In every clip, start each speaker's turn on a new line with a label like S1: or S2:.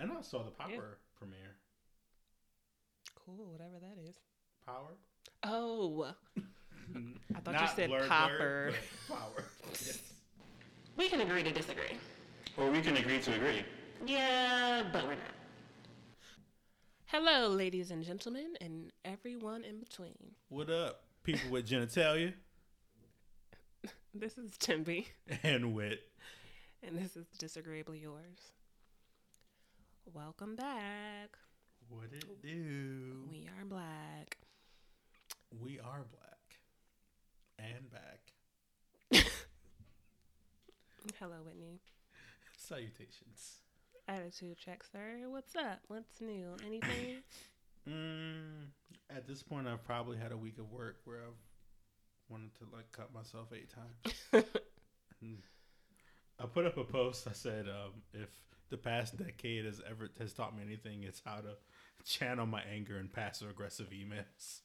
S1: and I saw the Power
S2: Yeah.
S1: premiere.
S2: Cool, whatever that is.
S1: Power.
S2: Oh, I thought you said
S1: blurred,
S2: popper.
S1: blurred, power. Yes.
S3: We can agree to disagree.
S4: Or we can agree to agree.
S3: Yeah, but we're not.
S2: Hello, ladies and gentlemen, and everyone in between.
S1: What up, people with genitalia
S2: This is Timby,
S1: and Wit.
S2: and this is Disagreeably Yours. Welcome back.
S1: what it do?
S2: We are black.
S1: We are black and back.
S2: Hello, Whitney.
S1: Salutations.
S2: Attitude check, sir. What's up? What's new? Anything?
S1: Mm, at this point, I've probably had a week of work where I've wanted to like cut myself eight times. Mm. I put up a post. I said, um, if the past decade has ever has taught me anything, it's how to channel my anger in passive aggressive emails.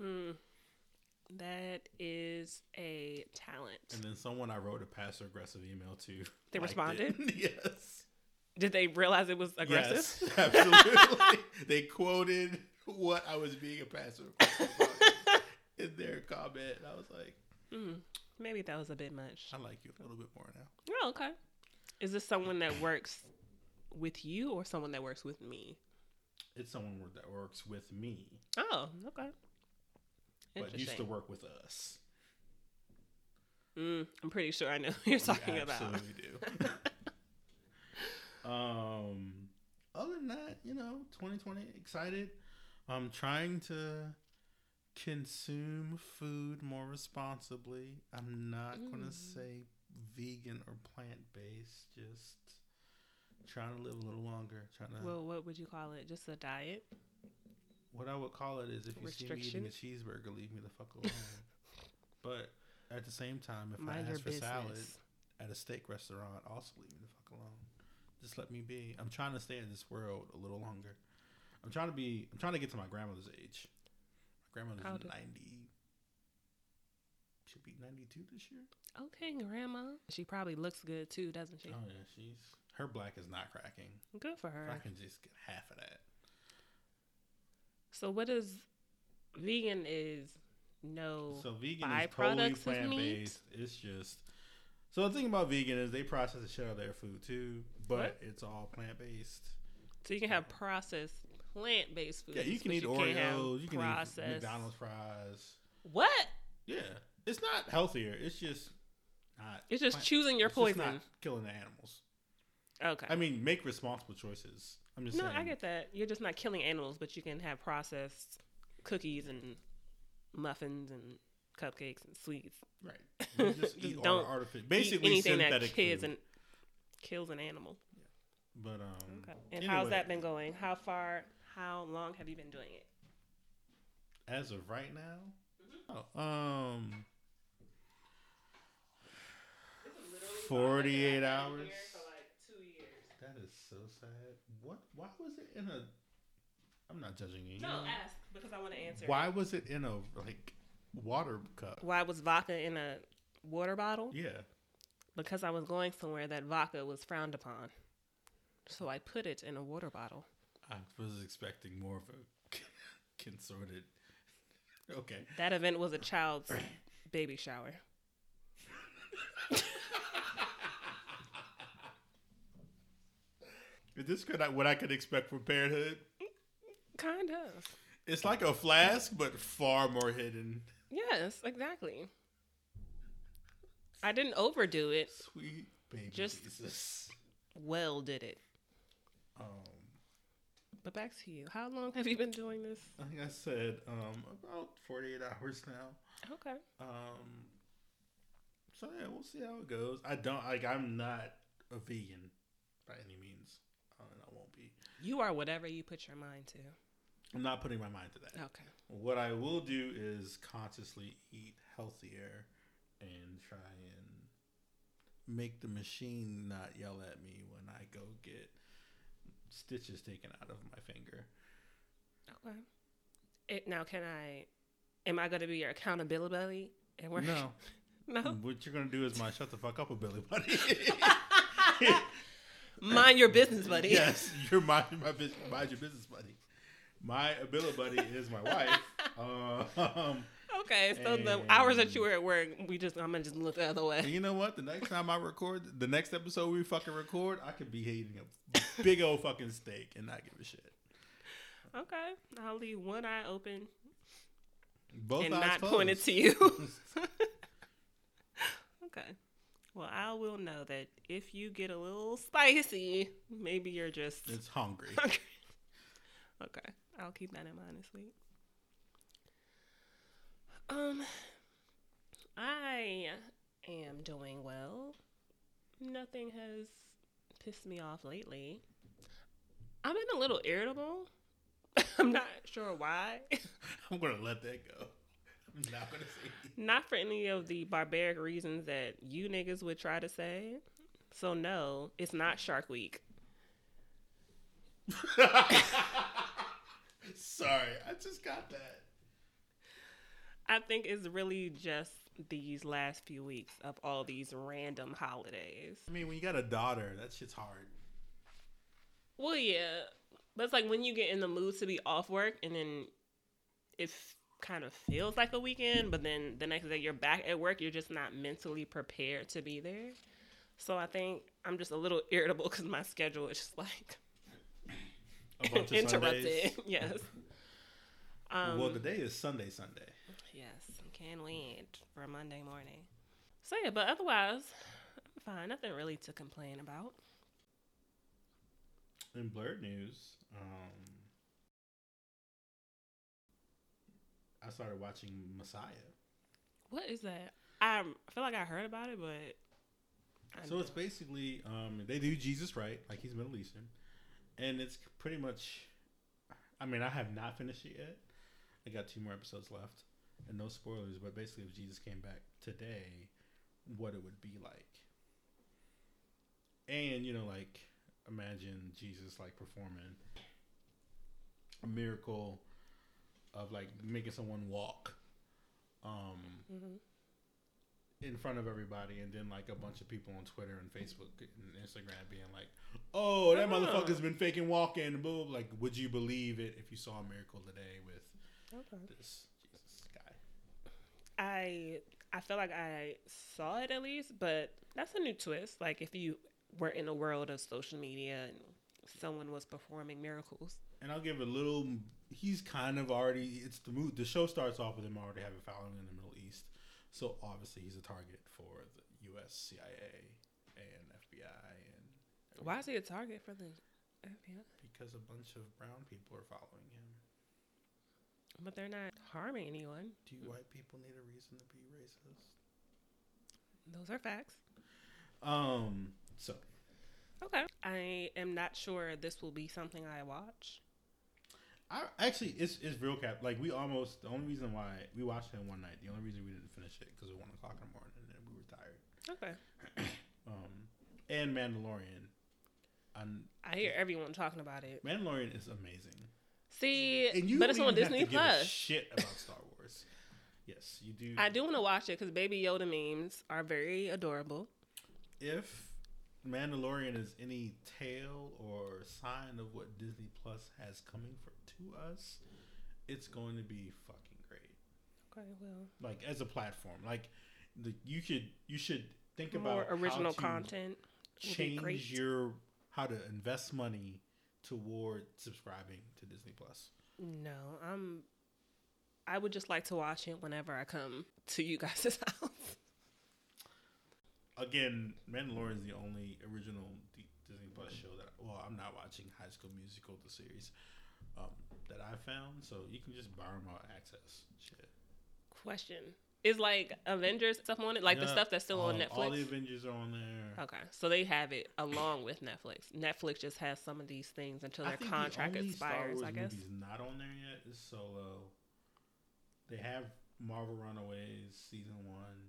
S2: Hmm. That is a talent.
S1: And then someone I wrote a passive aggressive email to.
S2: They responded?
S1: yes.
S2: Did they realize it was aggressive?
S1: Yes, absolutely. they quoted what I was being a passive in their comment. And I was like,
S2: Hmm. Maybe that was a bit much.
S1: I like you a little bit more now.
S2: Oh, okay. Is this someone that works with you or someone that works with me?
S1: It's someone that works with me,
S2: Oh, okay.
S1: but used to work with us.
S2: Mm, I'm pretty sure I know who you're talking
S1: We
S2: about.
S1: Absolutely do. um, other than that, you know, 2020 excited. I'm trying to consume food more responsibly. I'm not going to
S2: Mm.
S1: say vegan or plant based. Just trying to live a little longer. Trying to.
S2: Well, what would you call it? Just a diet?
S1: what I would call it is if you see me eating a cheeseburger, leave me the fuck alone. but at the same time, if
S2: Mind
S1: I ask for
S2: business.
S1: salad at a steak restaurant, also leave me the fuck alone. Just let me be. I'm trying to stay in this world a little longer. I'm trying to be. I'm trying to get to my grandmother's age. My grandmother's
S2: How old is-
S1: ninety. Should be ninety two this year.
S2: Okay, grandma. She probably looks good too, doesn't she?
S1: Oh yeah, she's her black is not cracking.
S2: Good for
S1: If I can just get half of that.
S2: So, what is vegan? Is no.
S1: So vegan is totally plant based. It's just so the thing about vegan is they process the shit out of their food too, but
S2: What?
S1: it's all plant based.
S2: So you can have processed plant-based food.
S1: Yeah, you can eat
S2: can't
S1: Oreos, you can eat McDonald's fries.
S2: What?
S1: Yeah, it's not healthier. It's just not.
S2: It's just
S1: plant-
S2: choosing your
S1: it's just not
S2: poison.
S1: killing the animals.
S2: Okay.
S1: I mean, make responsible choices. I'm just
S2: no,
S1: saying.
S2: I get that. You're just not killing animals, but you can have processed cookies and muffins and cupcakes and sweets.
S1: right. You just, eat
S2: don't
S1: artificial,
S2: Eat
S1: basically
S2: anything that
S1: synthetic
S2: kills
S1: food.
S2: an kills an animal.
S1: But um,
S2: Okay. And how's
S1: anyway,
S2: that been going? How far? How long have you been doing it?
S1: As of right now,
S2: Mm-hmm.
S1: oh, um, forty-eight hours. That is so sad. What? Why was it in a? I'm not judging you.
S2: No, ask because I want to answer.
S1: Why was it in a like water cup?
S2: Why was vodka in a water bottle?
S1: Yeah.
S2: Because I was going somewhere that vodka was frowned upon. So I put it in a water bottle.
S1: I was expecting more of a consorted. Okay.
S2: That event was a child's baby shower.
S1: Is this good? What I could expect from Parenthood?
S2: Kind of.
S1: It's like a flask, but far more hidden.
S2: Yes, exactly. I didn't overdo it.
S1: Sweet baby
S2: Just-
S1: Jesus.
S2: Well, did it.
S1: Um,
S2: But back to you. How long have you been doing this?
S1: like I said, um, about 48 hours now.
S2: Okay.
S1: Um, so yeah, we'll see how it goes. I don't like. I'm not a vegan by any means, uh, and I won't be.
S2: You are whatever you put your mind to.
S1: I'm not putting my mind to that.
S2: Okay.
S1: What I will do is consciously eat healthier and try and make the machine not yell at me when I go get stitches taken out of my finger.
S2: Okay. It, now, can I? Am I going to be your accountability? And we're
S1: No,
S2: no.
S1: what you're gonna do is my shut the fuck up, Billy Buddy.
S2: Mind your business, buddy.
S1: Yes, you're mind my business, mind your business, buddy. My ability buddy is my wife. Um,
S2: Okay, so the hours that you were at work, we just I'm gonna just look the other way.
S1: you know what? The next time I record, the next episode we fucking record, I could be eating a big old fucking steak and not give a shit.
S2: Okay, I'll leave one eye open
S1: Both
S2: and
S1: eyes
S2: not
S1: closed.
S2: pointed to you. okay. Well, I will know that if you get a little spicy, maybe you're just
S1: It's hungry.
S2: hungry. okay, I'll keep that in mind this week. Um, I am doing well. Nothing has pissed me off lately. I've been a little irritable. I'm not sure why.
S1: I'm gonna let that go. I'm not gonna say.
S2: Not for any of the barbaric reasons that you niggas would try to say. So no, it's not Shark Week.
S1: Sorry, I just got that.
S2: I think it's really just these last few weeks of all these random holidays.
S1: I mean, when you got a daughter, that shit's hard.
S2: Well, yeah, but it's like when you get in the mood to be off work, and then it f- kind of feels like a weekend, but then the next day you're back at work, you're just not mentally prepared to be there. So I think I'm just a little irritable because my schedule is just like
S1: A bunch of
S2: interrupted.
S1: Sundays.
S2: yes. Um,
S1: well, today is Sunday. Sunday.
S2: Yes, can wait for Monday morning. So yeah, but otherwise, I'm fine. Nothing really to complain about.
S1: In blurred news, um, I started watching Messiah.
S2: What is that? I I feel like I heard about it, but
S1: So it's basically um, they do Jesus right, like he's Middle Eastern, and it's pretty much. I mean, I have not finished it yet. I got two more episodes left, and no spoilers. But basically, if Jesus came back today, what it would be like, and you know, like imagine Jesus like performing a miracle of like making someone walk. Um,
S2: Mhm.
S1: in front of everybody, and then like a bunch of people on Twitter and Facebook and Instagram being like, "Oh, that
S2: Oh.
S1: motherfucker's been faking walking." Blah. Like, would you believe it if you saw a miracle today with
S2: Okay.
S1: this Jesus guy?
S2: I I feel like I saw it at least, but that's a new twist. Like if you were in a world of social media and someone was performing miracles.
S1: And I'll give a little. He's kind of already. It's the mo- the show starts off with him already having following in the Middle East, so obviously he's a target for the U.S. CIA and FBI, and
S2: Why is he a target for the FBI?
S1: because a bunch of brown people are following him.
S2: But they're not harming anyone.
S1: Do you white people need a reason to be racist?
S2: Those are facts.
S1: Um. So
S2: Okay. I am not sure this will be something I watch.
S1: I actually it's it's real cap. Like we almost the only reason why we watched it one night. The only reason we didn't finish it because it was one o'clock in the morning and then we were tired.
S2: Okay.
S1: Um. And Mandalorian. And
S2: I hear everyone talking about it.
S1: Mandalorian is amazing.
S2: See,
S1: And you
S2: but it's on Disney
S1: to give a
S2: Plus.
S1: shit about Star Wars. Yes, you do.
S2: I do want to watch it because Baby Yoda memes are very adorable.
S1: If Mandalorian is any tale or sign of what Disney Plus has coming for to us, it's going to be fucking great.
S2: Okay, well,
S1: Like as a platform, like the, you should you should think about
S2: more
S1: how
S2: original content. would be great.
S1: Change your how to invest money toward subscribing to Disney Plus.
S2: No, I'm. I would just like to watch it whenever I come to you guys' house.
S1: Again, Mandalorian is the only original Disney Plus show that. Well, I'm not watching High School Musical the series um, that I found, so you can just borrow my access. Shit.
S2: Question: Is like Avengers stuff on it, like the stuff that's still on Netflix?
S1: All the Avengers are on there.
S2: okay, so they have it along with Netflix. Netflix just has some of these things until their contract
S1: the
S2: expires. I guess.
S1: not on there yet is Solo. They have Marvel Runaways season one.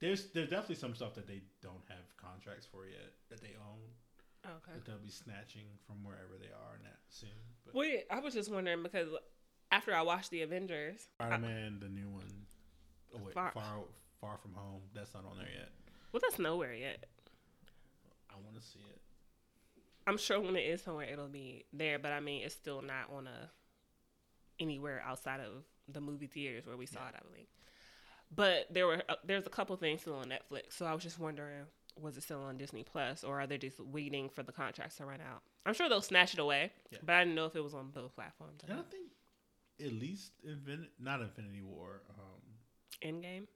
S1: There's there's definitely some stuff that they don't have contracts for yet that they own
S2: Okay.
S1: that they'll be snatching from wherever they are that soon. But
S2: Wait, I was just wondering because after I watched the Avengers,
S1: Spider Man, the new one. Oh wait,
S2: Far-
S1: far, far from home. That's not on there yet.
S2: well, that's nowhere yet.
S1: I want to see it.
S2: I'm sure when it is somewhere, it'll be there. But I mean, it's still not on a anywhere outside of the movie theaters where we saw it. I believe. But there were uh, there's a couple things still on Netflix, so I was just wondering, was it still on Disney Plus, or are they just waiting for the contracts to run out? I'm sure they'll snatch it away,
S1: Yeah.
S2: but I didn't know if it was on both platforms.
S1: And I think at least Infin- not Infinity War. Um,
S2: Endgame.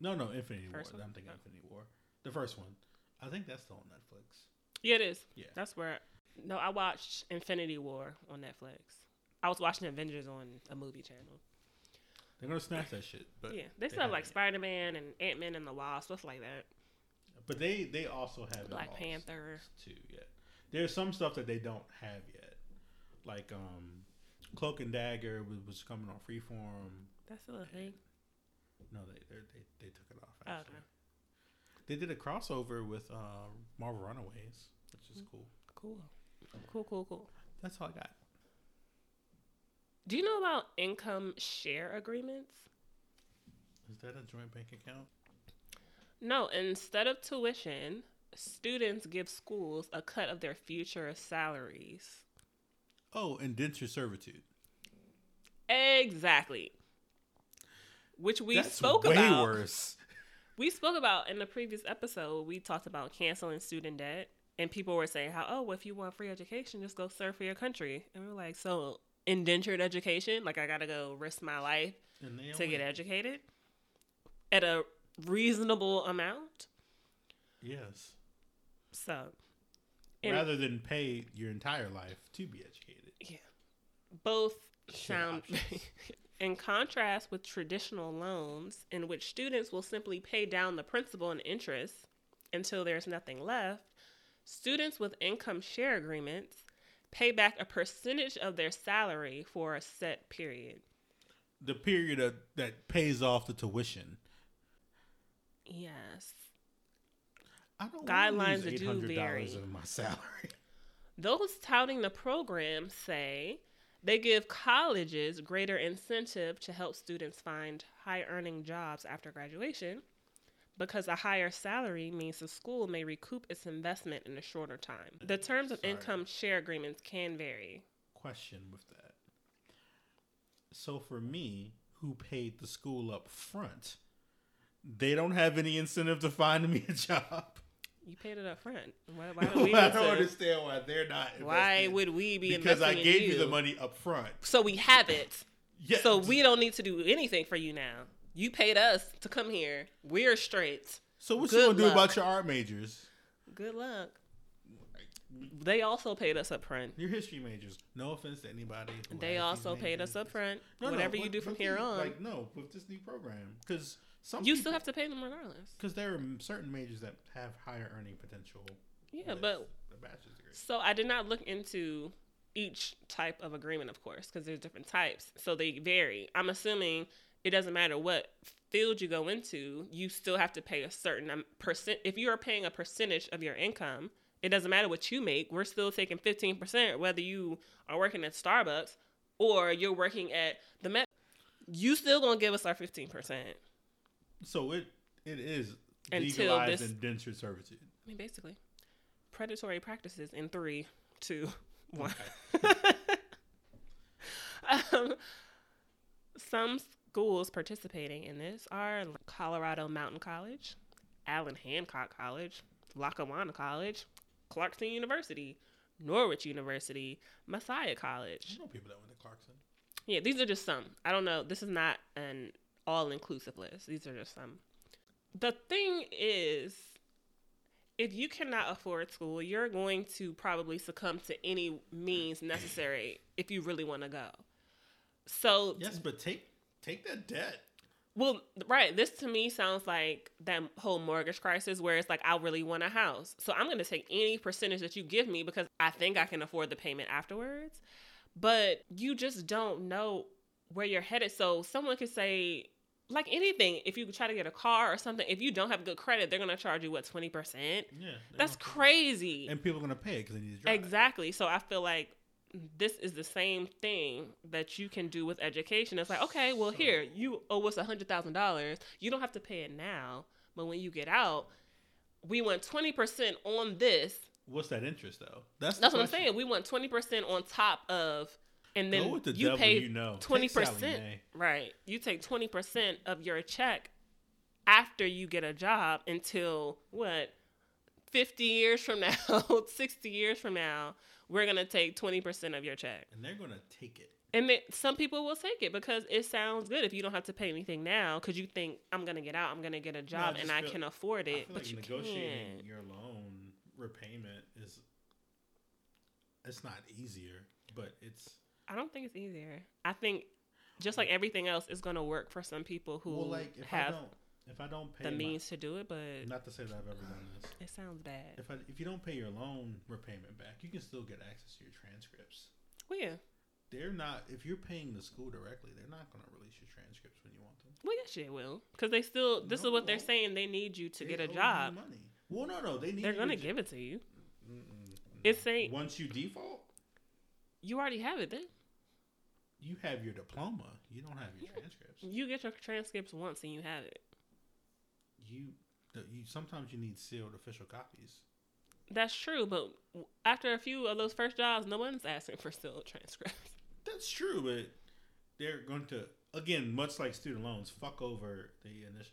S1: no, no, Infinity
S2: First
S1: War.
S2: one?
S1: I'm thinking Infinity War. The first one. I think that's still on Netflix.
S2: Yeah, it is.
S1: Yeah.
S2: That's where. No, I watched Infinity War on Netflix. I was watching Avengers on a movie channel.
S1: They're gonna snatch that shit. But
S2: yeah, they still have like. Spider Man and Ant Man and the Wasp, stuff like that.
S1: But they they also have
S2: Black Panther.
S1: too. Yeah, there's some stuff that they don't have yet, like um, Cloak and Dagger was, was coming on Freeform.
S2: That's still a thing.
S1: No, they they they took it off.
S2: Oh,
S1: Actually,
S2: okay.
S1: they did a crossover with uh, Marvel Runaways, which is cool.
S2: Cool. Cool, cool, cool.
S1: That's all I got.
S2: Do you know about income share agreements?
S1: Is that a joint bank account?
S2: No, instead of tuition, students give schools a cut of their future salaries.
S1: Oh, indenture servitude.
S2: Exactly. Which we
S1: That's
S2: spoke
S1: way
S2: about.
S1: worse.
S2: We spoke about in the previous episode. We talked about canceling student debt, and people were saying how, oh, well, if you want free education, just go serve for your country. And we're like, so indentured education, like I gotta go risk my life to get educated at a reasonable amount.
S1: yes,
S2: So,
S1: rather than pay your entire life to be educated.
S2: yeah, both
S1: Shit
S2: sound. in contrast with traditional loans, in which students will simply pay down the principal and interest until there's nothing left, students with income share agreements pay back a percentage of their salary for a set period.
S1: The period of, that pays off the tuition.
S2: Yes.
S1: I don't
S2: Guidelines
S1: want to
S2: that do
S1: $800
S2: vary.
S1: of my salary.
S2: Those touting the program say they give colleges greater incentive to help students find high earning jobs after graduation because a higher salary means the school may recoup its investment in a shorter time. The terms of
S1: Sorry.
S2: income share agreements can vary.
S1: Question with that. So for me, who paid the school up front, they don't have any incentive to find me a job.
S2: You paid it up front. Why, why do we
S1: I don't understand why they're not.
S2: why would we be
S1: because I gave you the money up front.
S2: So we have it.
S1: Yeah.
S2: So we don't need to do anything for you now. You paid us to come here. We're straight.
S1: So what
S2: Good
S1: you gonna do about your art majors?
S2: Good luck. They also paid us up front.
S1: Your history majors. No offense to anybody.
S2: They also paid us up front.
S1: No, no,
S2: Whatever you
S1: with-
S2: do from here on,
S1: Like no, with this new program, because some
S2: you still have to pay them regardless.
S1: because there are certain majors that have higher earning potential.
S2: Yeah, but
S1: the bachelor's degree.
S2: so I did not look into each type of agreement, of course, because there's different types, so they vary. I'm assuming it doesn't matter what field you go into, you still have to pay a certain percent. If you are paying a percentage of your income, it doesn't matter what you make. We're still taking 15%, whether you are working at Starbucks or you're working at the Met. You still gonna give us our 15%.
S1: So it it is
S2: Until
S1: legalized
S2: this-
S1: indentured servitude.
S2: I mean, basically, predatory practices in three, two, one. um, some schools participating in this are Colorado Mountain College, Allen Hancock College, Lackawanna College, Clarkson University, Norwich University, Messiah College.
S1: You know people that went to Clarkson.
S2: Yeah, these are just some. I don't know. This is not an all inclusive list. These are just some. The thing is, if you cannot afford school, you're going to probably succumb to any means necessary if you really want to go. So,
S1: Yes, but take take that debt.
S2: well, right. This to me sounds like that whole mortgage crisis where it's like, I really want a house. So I'm going to take any percentage that you give me because I think I can afford the payment afterwards. But you just don't know where you're headed. So someone could say, like anything, if you try to get a car or something, if you don't have good credit, they're going to charge you, what, 20%?
S1: Yeah,
S2: That's crazy.
S1: And people are gonna pay it because they need to drive.
S2: Exactly. So I feel like this is the same thing that you can do with education. It's like, okay, well, here you owe us a hundred thousand dollars. You don't have to pay it now, but when you get out, we want twenty percent on this,
S1: what's that interest though? That's
S2: That's what I'm saying. We want twenty percent on top of, and then
S1: with the
S2: you
S1: devil
S2: pay
S1: you know.
S2: twenty percent.
S1: Mae.
S2: Right. You take twenty percent of your check after you get a job until what? Fifty years from now, sixty years from now, we're gonna take twenty percent of your check.
S1: and they're gonna take it.
S2: And then some people will take it because it sounds good if you don't have to pay anything now because you think I'm gonna get out, I'm gonna get a job,
S1: just
S2: and I can afford
S1: I
S2: it.
S1: feel
S2: But
S1: like
S2: you
S1: negotiating
S2: can't.
S1: your loan repayment is it's not easier, but it's
S2: I don't think it's easier. I think just like everything else, it's gonna work for some people who
S1: well, like
S2: have
S1: don't if I don't pay
S2: the
S1: my-
S2: means to do it. But
S1: not to say that I've ever done this.
S2: it sounds bad.
S1: If I if you don't pay your loan repayment back, you can still get access to your transcripts.
S2: Well, yeah.
S1: They're not if you're paying the school directly, they're not going to release your transcripts when you want them.
S2: Well, yes, they will because they still. This
S1: No,
S2: is what they're
S1: they
S2: saying. They need you to get a job.
S1: Money. Well, no, no, they need.
S2: They're gonna
S1: to-
S2: give it to you.
S1: Mm-mm.
S2: It's saying
S1: once you default,
S2: you already have it. Then
S1: you have your diploma. You don't have your transcripts.
S2: you get your transcripts once and you have it.
S1: You, you sometimes you need sealed official copies.
S2: That's true, but after a few of those first jobs, no one's asking for sealed transcripts.
S1: That's true, but they're going to again, much like student loans, fuck over the initial.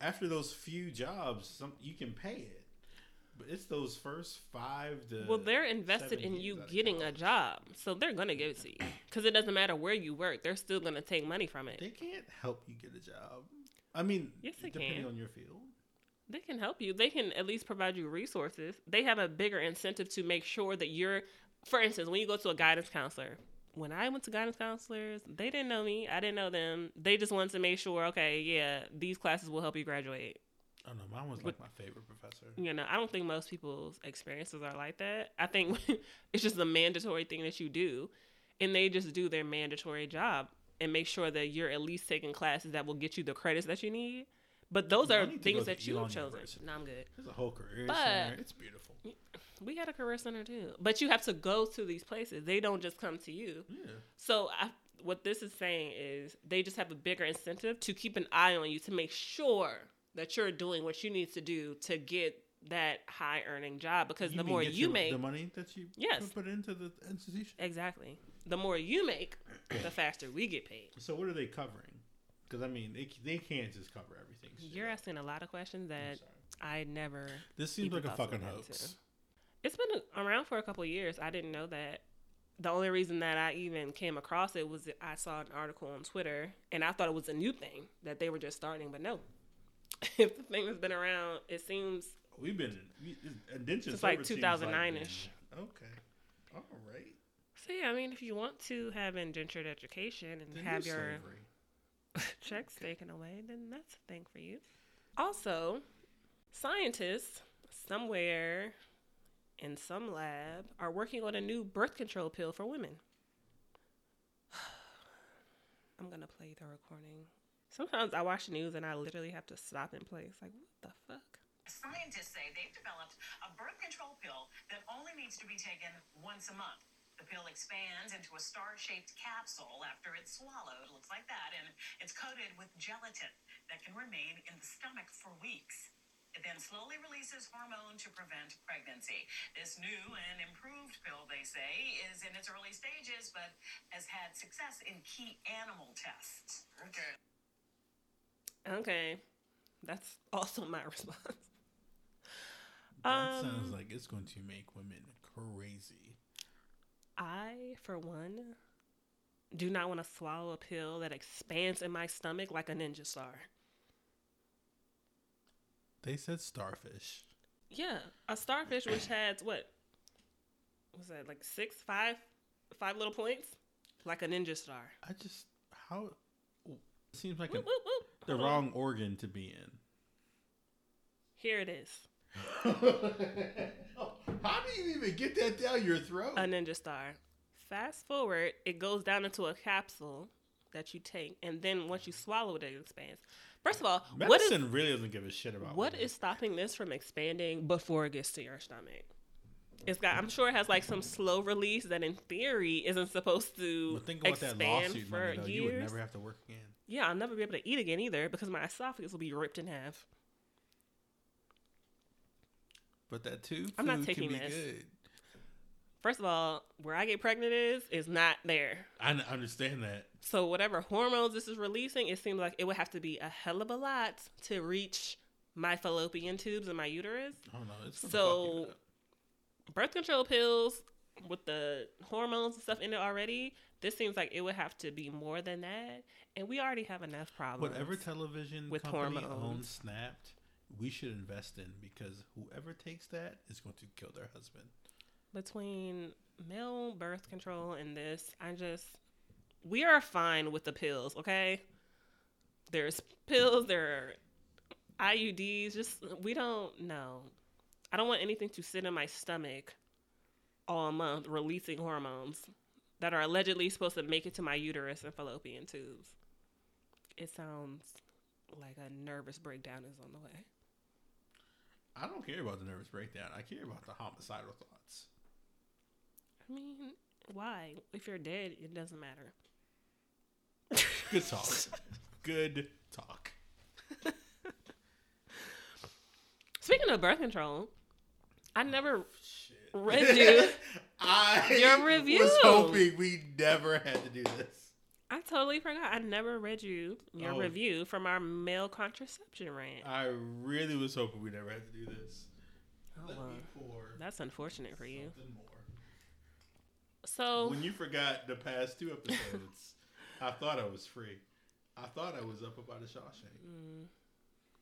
S1: After those few jobs, some you can pay it, but it's those first five to.
S2: Well, they're invested in you getting a job, so they're gonna give it to you because it doesn't matter where you work. They're still gonna take money from it.
S1: They can't help you get a job. I mean,
S2: Yes, they
S1: depending
S2: can.
S1: on your field.
S2: They can help you. They can at least provide you resources. They have a bigger incentive to make sure that you're, for instance, when you go to a guidance counselor. When I went to guidance counselors, they didn't know me. I didn't know them. They just wanted to make sure, okay, yeah, these classes will help you graduate.
S1: I don't know. Mine was like my favorite professor.
S2: You know, I don't think most people's experiences are like that. I think it's just a mandatory thing that you do, and they just do their mandatory job and make sure that you're at least taking classes that will get you the credits that you need. But those are things that you have chosen.
S1: University.
S2: No, I'm good.
S1: There's a whole career
S2: But-
S1: center. It's beautiful.
S2: We got a career center too, but you have to go to these places. They don't just come to you.
S1: Yeah.
S2: So I, what this is saying is they just have a bigger incentive to keep an eye on you to make sure that you're doing what you need to do to get that high earning job. Because
S1: You
S2: the more you
S1: your-
S2: make,
S1: the money that you
S2: Yes.
S1: put into the institution.
S2: exactly, the more you make, the faster we get paid.
S1: So what are they covering? Because I mean, they they can't just cover everything.
S2: You're asking a lot of questions that. I never.
S1: This seems like a fucking hoax.
S2: It's been around for a couple of years. I didn't know that. The only reason that I even came across it was that I saw an article on Twitter, and I thought it was a new thing that they were just starting. But no, if the thing has been around, it seems
S1: We've been we, indentured uh,
S2: Since, like, 2009-ish.
S1: been- okay. All right.
S2: so. Yeah, I mean, if you want to have indentured education and
S1: Then
S2: have your checks taken away, then that's a thing for you. Also, scientists somewhere in some lab are working on a new birth control pill for women. I'm gonna play the recording. Sometimes I watch the news and I literally have to stop and play. It's like, what the fuck?
S5: Scientists say they've developed a birth control pill that only needs to be taken once a month. The pill expands into a star shaped capsule after it's swallowed, looks like that, and it's coated with gelatin that can remain in the stomach for weeks. It then slowly releases hormone to prevent pregnancy. This new and improved pill, they say, is in its early stages, but has had success in key animal tests. Okay.
S2: Okay, that's also my response.
S1: That
S2: Um,
S1: sounds like it's going to make women crazy.
S2: I, for one, do not want to swallow a pill that expands in my stomach like a ninja star.
S1: They said starfish.
S2: Yeah, a starfish which has what? Was that like six, five, five little points, like a ninja star.
S1: I just how seems like
S2: Whoop,
S1: an,
S2: whoop, whoop.
S1: the
S2: Hold on.
S1: wrong organ to be in.
S2: Here it is,
S1: How do you even get that down your throat?
S2: a ninja star. Fast forward, it goes down into a capsule that you take, and then once you swallow it, it expands. First of all, what is
S1: Medicine really doesn't give a shit about
S2: What
S1: women.
S2: is stopping this from expanding before it gets to your stomach? It's got. I'm sure it has like some slow release that, in theory, isn't supposed to
S1: But think about that
S2: expand
S1: lawsuit
S2: for
S1: money, though. You would never have to work again.
S2: Yeah, I'll never be able to eat again either because my esophagus will be ripped in half.
S1: But that too,
S2: I'm not taking
S1: can be
S2: this.
S1: good.
S2: First of all, where I get pregnant is is not there.
S1: I n- understand that.
S2: So whatever hormones this is releasing, it seems like it would have to be a hell of a lot to reach my fallopian tubes and my uterus.
S1: Oh no, it's
S2: So-
S1: fuck you up.
S2: Birth control pills with the hormones and stuff in it already. This seems like it would have to be more than that, and we already have enough problems.
S1: whatever television
S2: with
S1: company
S2: hormones.
S1: owns Snapped, we should invest in because whoever takes that is going to kill their husband.
S2: between male birth control and this, I just we are fine with the pills, okay? There's pills, there are IUDs, just we don't know. I don't want anything to sit in my stomach all month releasing hormones that are allegedly supposed to make it to my uterus and fallopian tubes. It sounds like a nervous breakdown is on the way.
S1: I don't care about the nervous breakdown. I care about the homicidal thoughts.
S2: I mean, why? If you're dead, it doesn't matter.
S1: Good talk. Good talk.
S2: Speaking of birth control, I oh, never
S1: Shit.
S2: read you.
S1: I
S2: Your review.
S1: was hoping we never had to do this.
S2: I totally forgot. I never read you your
S1: Oh.
S2: review from our male contraception rant.
S1: I really was hoping we never had to do this.
S2: Oh, well, that's unfortunate for you. So
S1: When you forgot the past two episodes, I thought I was free. I thought I was up about a Shawshank.
S2: mm,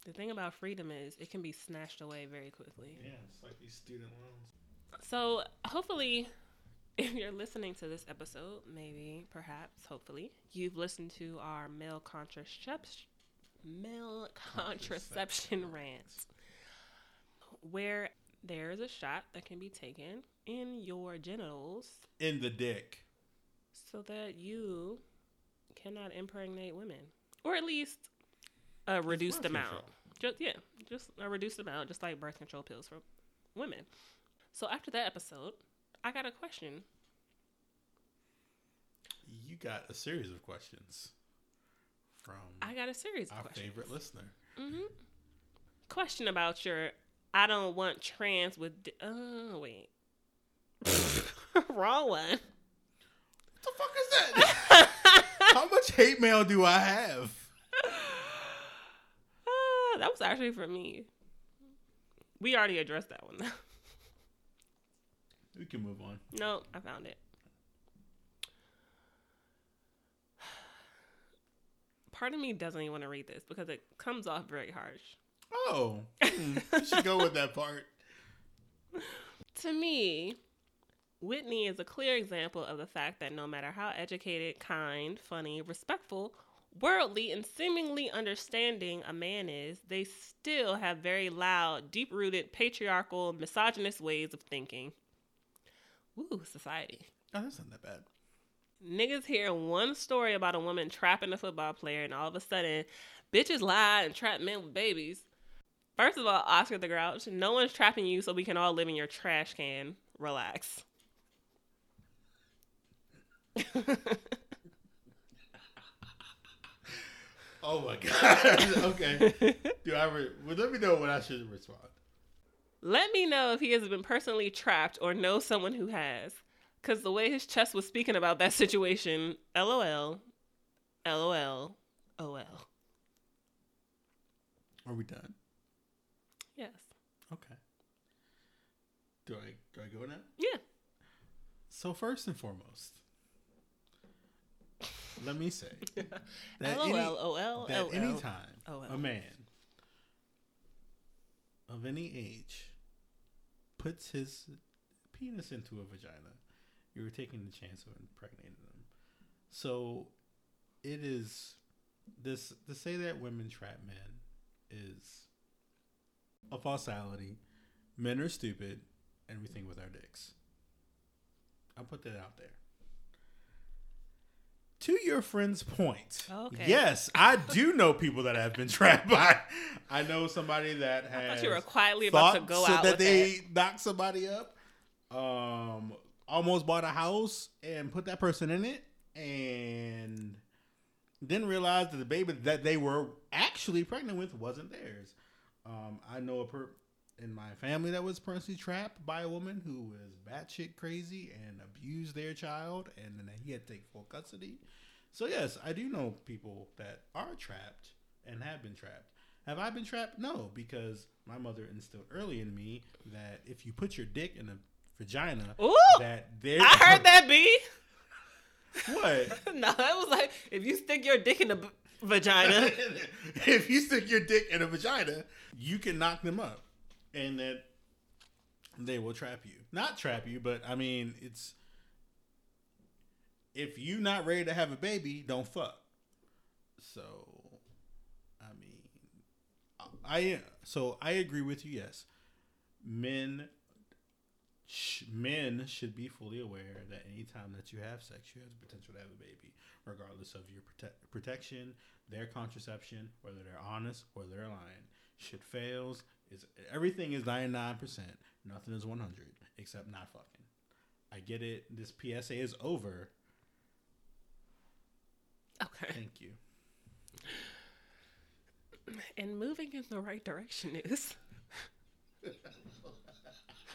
S2: the thing about freedom is it can be snatched away very quickly.
S1: Yeah, it's like these student loans.
S2: So hopefully, if you're listening to this episode, maybe, perhaps, hopefully, you've listened to our male contraception male contraception rant, where there is a shot that can be taken in your genitals
S1: In the dick.
S2: so that you cannot impregnate women, or at least a reduced amount.
S1: control.
S2: Just yeah, just a reduced amount, just like birth control pills for women. So after that episode, I got a question.
S1: You got a series of questions from
S2: I got a series of
S1: our
S2: questions.
S1: favorite listener.
S2: hmm Question about your I don't want trans with. Di- oh wait, wrong one.
S1: What the fuck is that? How much hate mail do I have?
S2: Ah, that was actually for me. We already addressed that one.
S1: We can move on.
S2: no, I found it. Part of me doesn't even want to read this because it comes off very harsh.
S1: Oh, hmm, you should go with that part.
S2: To me, Whitney is a clear example of the fact that no matter how educated, kind, funny, respectful, worldly, and seemingly understanding a man is, they still have very loud, deep rooted, patriarchal, misogynist ways of thinking. Woo, society.
S1: Oh, that's not that bad.
S2: Niggas hear one story about a woman trapping a football player, and all of a sudden, bitches lie and trap men with babies. First of all, Oscar the Grouch, no one's trapping you so we can all live in your trash can. Relax.
S1: Oh my god. okay. Do I? Re- well, let me know when I should respond.
S2: Let me know if he has been personally trapped or knows someone who has. Because the way his chest was speaking about that situation, lol, lol, ol.
S1: Are we done?
S2: Yes.
S1: Okay. Do I do I go now?
S2: Yeah.
S1: So first and foremost, let me say that
S2: LOL,
S1: any,
S2: OL,
S1: that anytime
S2: OL.
S1: a man of any age puts his penis into a vagina, you're taking the chance of impregnating them. So it is this to say that women trap men is a falsality. Men are stupid, and we think with our dicks. I'll put that out there. To your friend's point,
S2: Okay.
S1: yes, I do know people that have been trapped by. I know somebody that has.
S2: I thought you were quietly about to go
S1: so
S2: out
S1: that they knocked somebody up. Um, almost bought a house and put that person in it, and didn't realize that the baby that they were actually pregnant with wasn't theirs. Um, I know a per- in my family that was personally trapped by a woman who was batshit crazy and abused their child, and then he had to take full custody. So yes, I do know people that are trapped and have been trapped. Have I been trapped? No, because my mother instilled early in me that if you put your dick in a vagina,
S2: Ooh,
S1: that there.
S2: I heard that, B.
S1: What?
S2: no, that was like if you stick your dick in the b- vagina.
S1: if you stick your dick in a vagina, you can knock them up, and that they will trap you. Not trap you, but I mean, it's if you not ready to have a baby, don't fuck. So, I mean, I so I agree with you. Yes, men. Men should be fully aware that anytime that you have sex, you have the potential to have a baby, regardless of your prote- protection, their contraception, whether they're honest or they're lying. Shit fails. Is everything is ninety nine percent. Nothing is one hundred except not fucking. I get it. This PSA is over.
S2: Okay.
S1: Thank you.
S2: And moving in the right direction is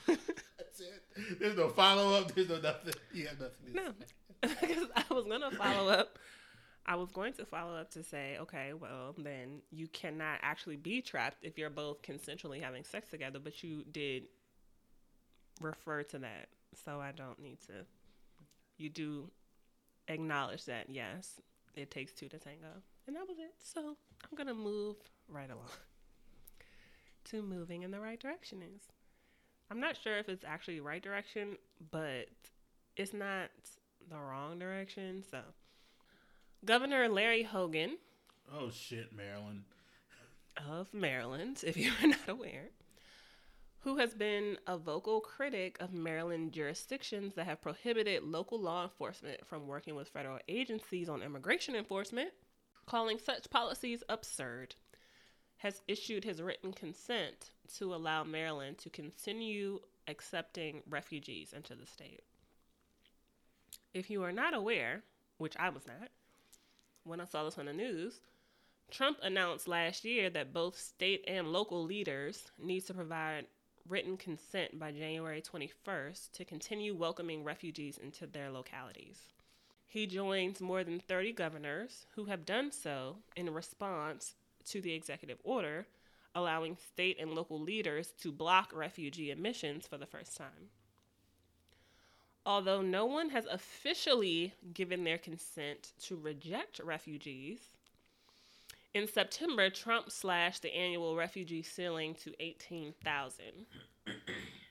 S1: That's it. There's no follow up. There's no nothing. You have nothing.
S2: No, because I was gonna follow up. I was going to follow up to say, okay, well, then you cannot actually be trapped if you're both consensually having sex together, but you did refer to that. So I don't need to. You do acknowledge that, yes, it takes two to tango. And that was it. So I'm going to move right along to moving in the right direction is. I'm not sure if it's actually right direction, but it's not the wrong direction. So, Governor Larry Hogan
S1: Oh shit, Maryland.
S2: of Maryland, if you're not aware, who has been a vocal critic of Maryland jurisdictions that have prohibited local law enforcement from working with federal agencies on immigration enforcement, calling such policies absurd, has issued his written consent to allow Maryland to continue accepting refugees into the state. If you are not aware, which I was not, when I saw this on the news, Trump announced last year that both state and local leaders need to provide written consent by January 21st to continue welcoming refugees into their localities. He joins more than 30 governors who have done so in response to the executive order allowing state and local leaders to block refugee admissions for the first time. Although no one has officially given their consent to reject refugees, in September, Trump slashed the annual refugee ceiling to 18,000,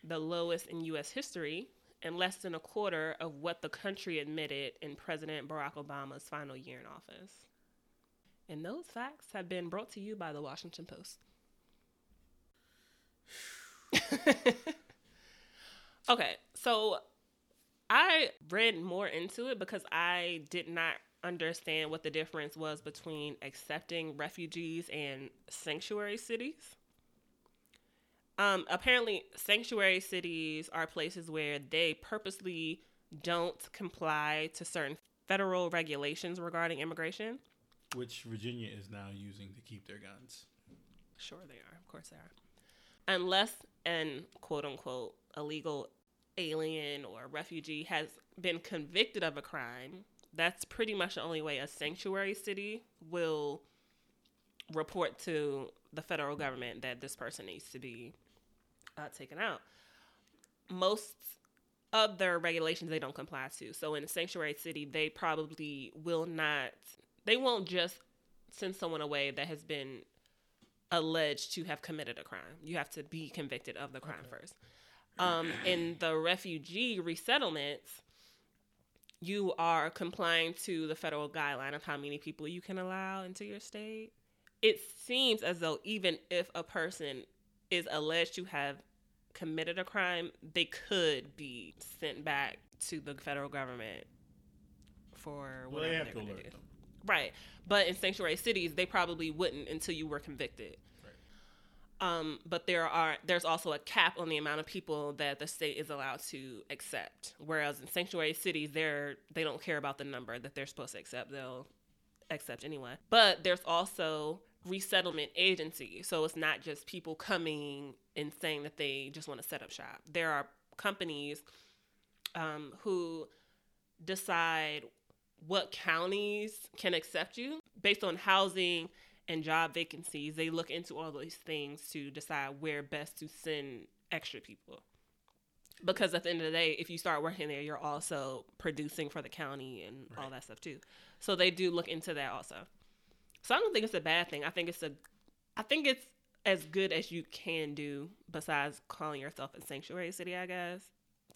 S2: the lowest in U.S. history, and less than a quarter of what the country admitted in President Barack Obama's final year in office. And those facts have been brought to you by the Washington Post. okay, so I read more into it because I did not understand what the difference was between accepting refugees and sanctuary cities. Um, apparently, sanctuary cities are places where they purposely don't comply to certain federal regulations regarding immigration.
S1: Which Virginia is now using to keep their guns.
S2: Sure, they are. Of course, they are. Unless an quote unquote illegal alien or refugee has been convicted of a crime, that's pretty much the only way a sanctuary city will report to the federal government that this person needs to be uh, taken out. Most of their regulations they don't comply to. So in a sanctuary city, they probably will not, they won't just send someone away that has been alleged to have committed a crime. You have to be convicted of the crime first. Um, in the refugee resettlements, you are complying to the federal guideline of how many people you can allow into your state. It seems as though even if a person is alleged to have committed a crime, they could be sent back to the federal government for
S1: Well, they have to alert.
S2: Right. But in sanctuary cities, they probably wouldn't until you were convicted. Um, but there are there's also a cap on the amount of people that the state is allowed to accept. Whereas in sanctuary cities, they're they don't care about the number that they're supposed to accept. They'll accept anyway. But there's also resettlement agency. So it's not just people coming and saying that they just want to set up shop. There are companies um, who decide what counties can accept you based on housing and job vacancies. They look into all those things to decide where best to send extra people. Because at the end of the day, if you start working there, you're also producing for the county and all that stuff too. So they do look into that also. So I don't think it's a bad thing. I think it's a, I think it's as good as you can do. Besides calling yourself a sanctuary city, I guess.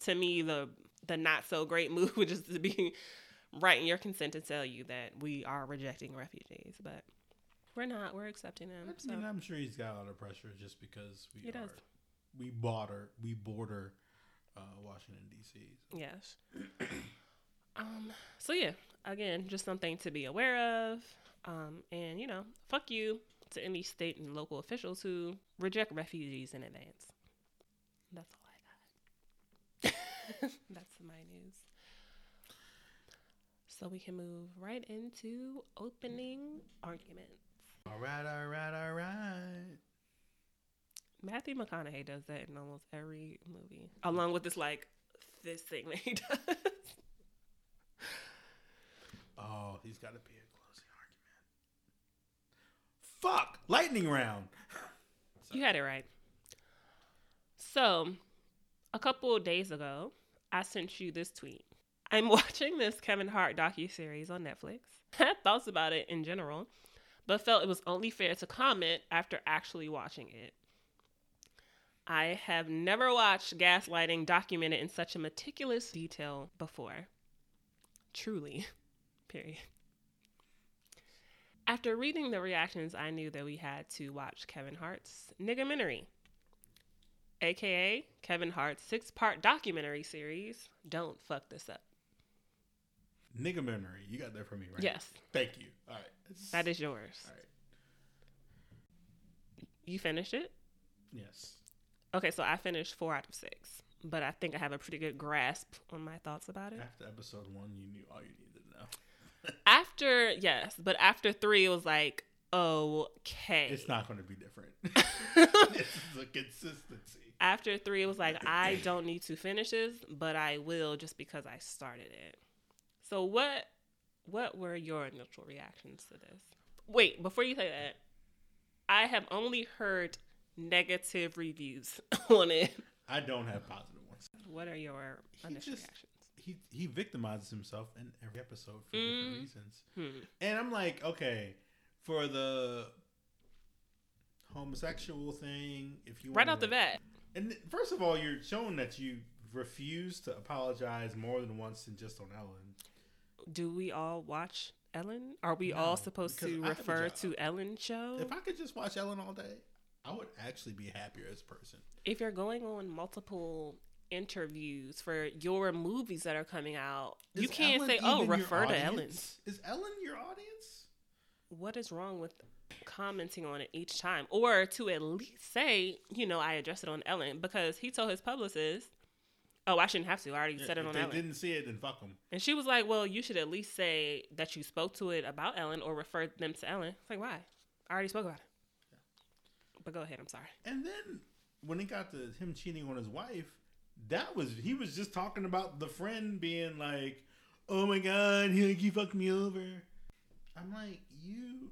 S2: To me, the the not so great move would just be writing your consent to tell you that we are rejecting refugees, but we're not. We're accepting them.
S1: I
S2: So.
S1: mean, I'm sure he's got a lot of pressure just because we
S2: He
S1: are,
S2: does.
S1: we border, we border uh, Washington D.C.
S2: Yes. um. So yeah, again, just something to be aware of. Um. And you know, fuck you to any state and local officials who reject refugees in advance. That's all I got. That's the my news. So we can move right into opening arguments.
S1: All right, all right, all right.
S2: Matthew McConaughey does that in almost every movie, along with this like this thing that he does.
S1: Oh, he's got to be a closing argument. Fuck, lightning round.
S2: You had it right. So, a couple of days ago, I sent you this tweet. I'm watching this Kevin Hart docu series on Netflix. I had thoughts about it in general, but felt it was only fair to comment after actually watching it. I have never watched gaslighting documented in such a meticulous detail before. Truly. Period. After reading the reactions, I knew that we had to watch Kevin Hart's Niggamentary, aka Kevin Hart's six part documentary series, Don't Fuck This Up.
S1: Niggamentary. You got that from me, right?
S2: Yes,
S1: Thank you. All right.
S2: That is yours.
S1: All right.
S2: You finished it?
S1: Yes.
S2: Okay, so I finished four out of six, but I think I have a pretty good grasp on my thoughts about it.
S1: After episode one, you knew all you needed to know.
S2: After, yes, but after three, it was like, okay.
S1: It's not going to be different. this is a consistency.
S2: after three, it was like, I don't need to finish this, but I will just because I started it. So what what were your initial reactions to this? Wait, before you say that, I have only heard negative reviews on it.
S1: I don't have positive ones.
S2: What are your
S1: He
S2: initial
S1: just-
S2: reactions?
S1: He he victimizes himself in every episode for
S2: Mm.
S1: different reasons.
S2: Hmm.
S1: And I'm like, okay, for the homosexual thing, if you
S2: Right
S1: wanna-
S2: off the bat.
S1: and first of all, you're showing that you refuse to apologize more than once than just on Ellen.
S2: Do we all watch Ellen? Are we
S1: No,
S2: all supposed to refer to Ellen show?
S1: If I could just watch Ellen all day, I would actually be happier as a person.
S2: if you're going on multiple interviews for your movies that are coming out, you can't
S1: Ellen
S2: say, "Oh, refer to Ellen."
S1: Is Ellen your audience?
S2: What is wrong with commenting on it each time, or to at least say, you know, I address it on Ellen because he told his publicist, "Oh, I shouldn't have to. I already said it
S1: if
S2: on
S1: they
S2: Ellen."
S1: didn't see it, then fuck them.
S2: And she was like, "Well, you should at least say that you spoke to it about Ellen or refer them to Ellen." It's like, why? I already spoke about it. But go ahead. I'm sorry.
S1: And then when it got to him cheating on his wife, that was he was just talking about the friend being like, "Oh my god, he, he fucked me over." I'm like, you,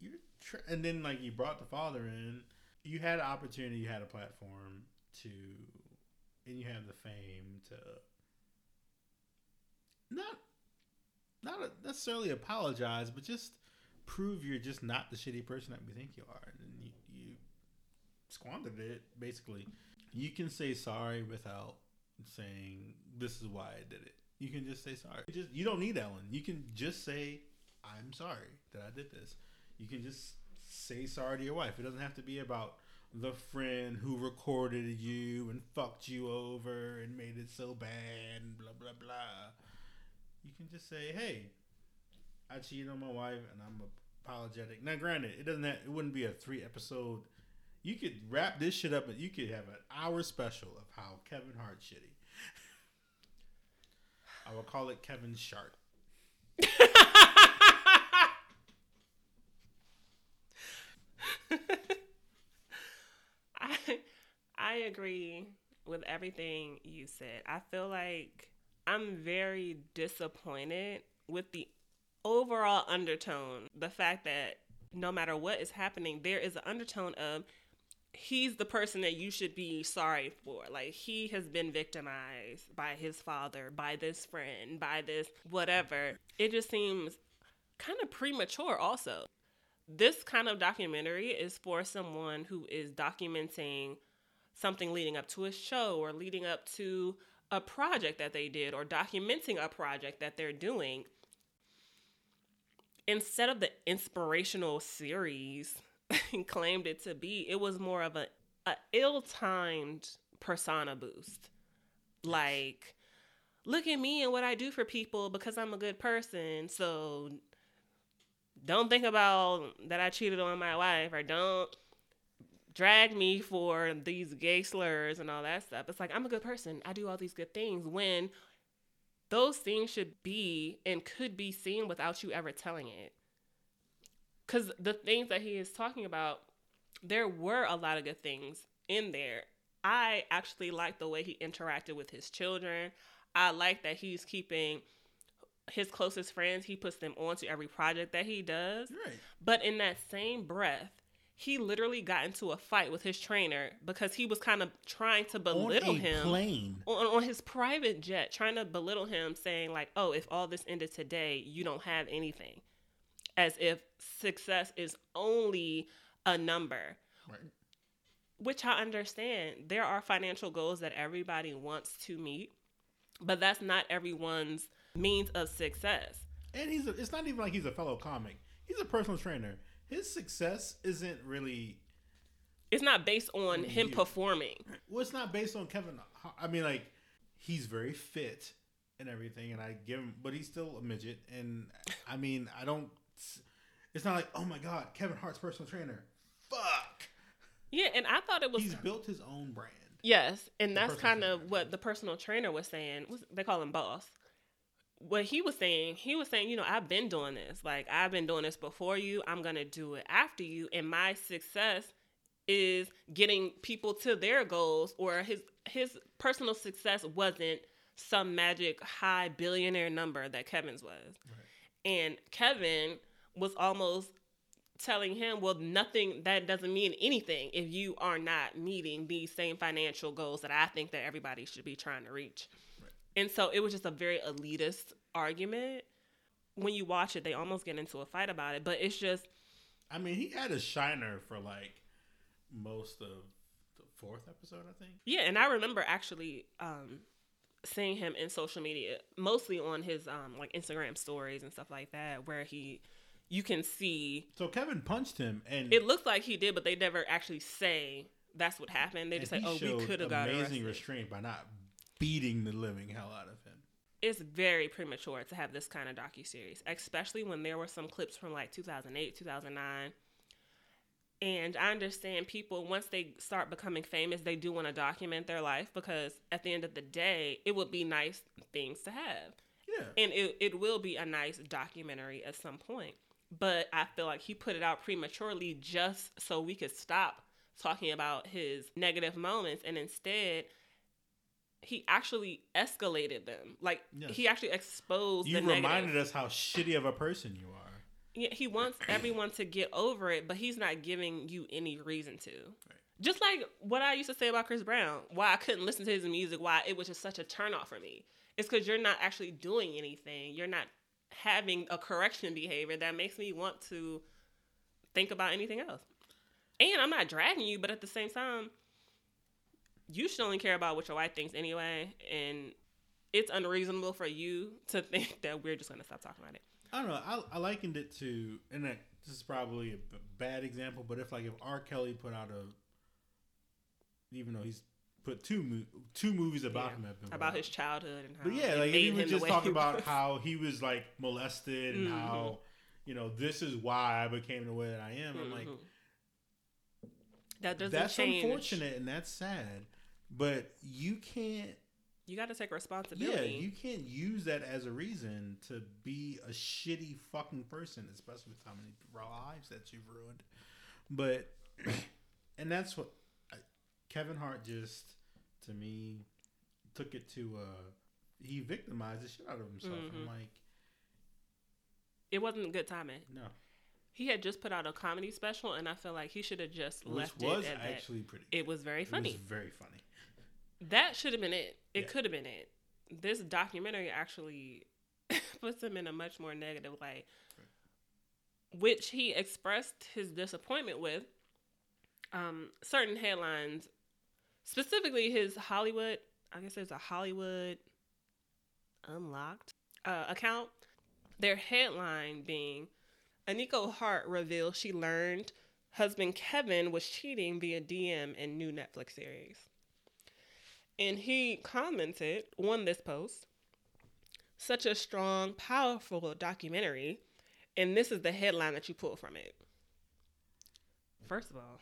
S1: you're, and then like you brought the father in. You had an opportunity, you had a platform to, and you have the fame to, not, not necessarily apologize, but just prove you're just not the shitty person that we think you are, and you, you squandered it. Basically, you can say sorry without saying this is why I did it. You can just say sorry. You just you don't need Ellen. You can just say I'm sorry that I did this. You can just say sorry to your wife. It doesn't have to be about the friend who recorded you and fucked you over and made it so bad and blah blah blah. You can just say, "Hey, I cheated on my wife and I'm apologetic." Now, granted, it doesn't. Have, it wouldn't be a three episode. You could wrap this shit up, and you could have an hour special of how Kevin Hart shitty. I will call it Kevin Sharp.
S2: with everything you said. I feel like I'm very disappointed with the overall undertone. The fact that no matter what is happening, there is an undertone of he's the person that you should be sorry for. Like he has been victimized by his father, by this friend, by this whatever. It just seems kind of premature also. This kind of documentary is for someone who is documenting something leading up to a show or leading up to a project that they did or documenting a project that they're doing. Instead of the inspirational series claimed it to be, it was more of a, a ill-timed persona boost. Like, look at me and what I do for people because I'm a good person. So don't think about that I cheated on my wife or don't drag me for these gay slurs and all that stuff. It's like I'm a good person. I do all these good things when those things should be and could be seen without you ever telling it. Cuz the things that he is talking about there were a lot of good things in there. I actually like the way he interacted with his children. I like that he's keeping his closest friends, he puts them onto every project that he does.
S1: Right.
S2: But in that same breath, he literally got into a fight with his trainer because he was kind of trying to belittle
S1: on a
S2: him
S1: plane.
S2: on, on his private jet, trying to belittle him, saying like, "Oh, if all this ended today, you don't have anything," as if success is only a number.
S1: Right.
S2: Which I understand. There are financial goals that everybody wants to meet, but that's not everyone's means of success.
S1: And he's a, it's not even like he's a fellow comic. He's a personal trainer. His success isn't really
S2: It's not based on him performing.
S1: well, it's not based on Kevin. I mean, like he's very fit and everything, and I give him, but he's still a midget. And I mean, I don't. It's not like oh my god, Kevin Hart's personal trainer. Fuck.
S2: Yeah, and I thought it was
S1: He's built his own brand.
S2: Yes, and that's kind of what the personal trainer was saying. They call him boss. What he was saying, he was saying, you know, I've been doing this. Like I've been doing this before you. I'm gonna do it after you, and my success is getting people to their goals. Or his his personal success wasn't some magic high billionaire number that Kevin's was, and Kevin was almost telling him, well, nothing that doesn't mean anything if you are not meeting these same financial goals that I think that everybody should be trying to reach. And so it was just a very elitist argument. When you watch it, they almost get into a fight about it, but it's just
S1: I mean, he had a shiner for like most of the fourth episode, I think.
S2: yeah. And I remember actually um, seeing him in social media, mostly on his um, like Instagram stories and stuff like that, where he you can see
S1: So Kevin punched him, and
S2: it looks like he did, but they never actually say that's what happened. They just say, "Oh, we could have got
S1: amazing restraint by not beating the living hell out of him.
S2: it's very premature to have this kind of docu series, especially when there were some clips from like 2008, 2009. And I understand people once they start becoming famous, they do want to document their life because at the end of the day, it would be nice things to have.
S1: Yeah.
S2: And it, it will be a nice documentary at some point. But I feel like he put it out prematurely just so we could stop talking about his negative moments and instead he actually escalated them. Like
S1: Yes.
S2: he actually exposed
S1: You reminded
S2: negative.
S1: us how shitty of a person you are.
S2: Yeah, he wants everyone to get over it, but he's not giving you any reason to. Just like what I used to say about Chris Brown, why I couldn't listen to his music, why it was just such a turnoff for me. It's because you're not actually doing anything. You're not having a correction behavior that makes me want to think about anything else. And I'm not dragging you, but at the same time, you should only care about what your wife thinks anyway. And it's unreasonable for you to think that we're just going to stop talking about it.
S1: I don't know. I, I likened it to, and that, this is probably a bad example, but if like if R. Kelly put out a, even though he's put two mo- two movies about
S2: Yeah,
S1: him
S2: about
S1: out.
S2: his childhood and how
S1: But yeah, like he was just talking about how he was like molested and
S2: Mhm.
S1: how, you know, this is why I became the way that I am. I'm like,
S2: Mhm. that doesn't
S1: that's
S2: change.
S1: unfortunate and that's sad, but you can't.
S2: You got to take responsibility.
S1: Yeah, you can't use that as a reason to be a shitty fucking person, especially with how many lives that you've ruined. But, and that's what I- Kevin Hart just to me took it to uh he victimized the shit out of himself.
S2: Mhm.
S1: I'm like,
S2: It wasn't a good timing.
S1: no.
S2: He had just put out a comedy special, and I feel like he should have just
S1: Which
S2: left
S1: was
S2: it that.
S1: actually pretty
S2: It was very
S1: It
S2: funny.
S1: was very funny.
S2: That should have been it. It
S1: Yeah.
S2: could have been it. This documentary actually puts him in a much more negative light, which he expressed his disappointment with. Um, certain headlines, specifically his Hollywood, I guess there's a Hollywood Unlocked uh, account. Their headline being Eniko Hart reveals she learned husband Kevin was cheating via DM in new Netflix series. And he commented on this post, such a strong, powerful documentary. And this is the headline that you pull from it. First of all,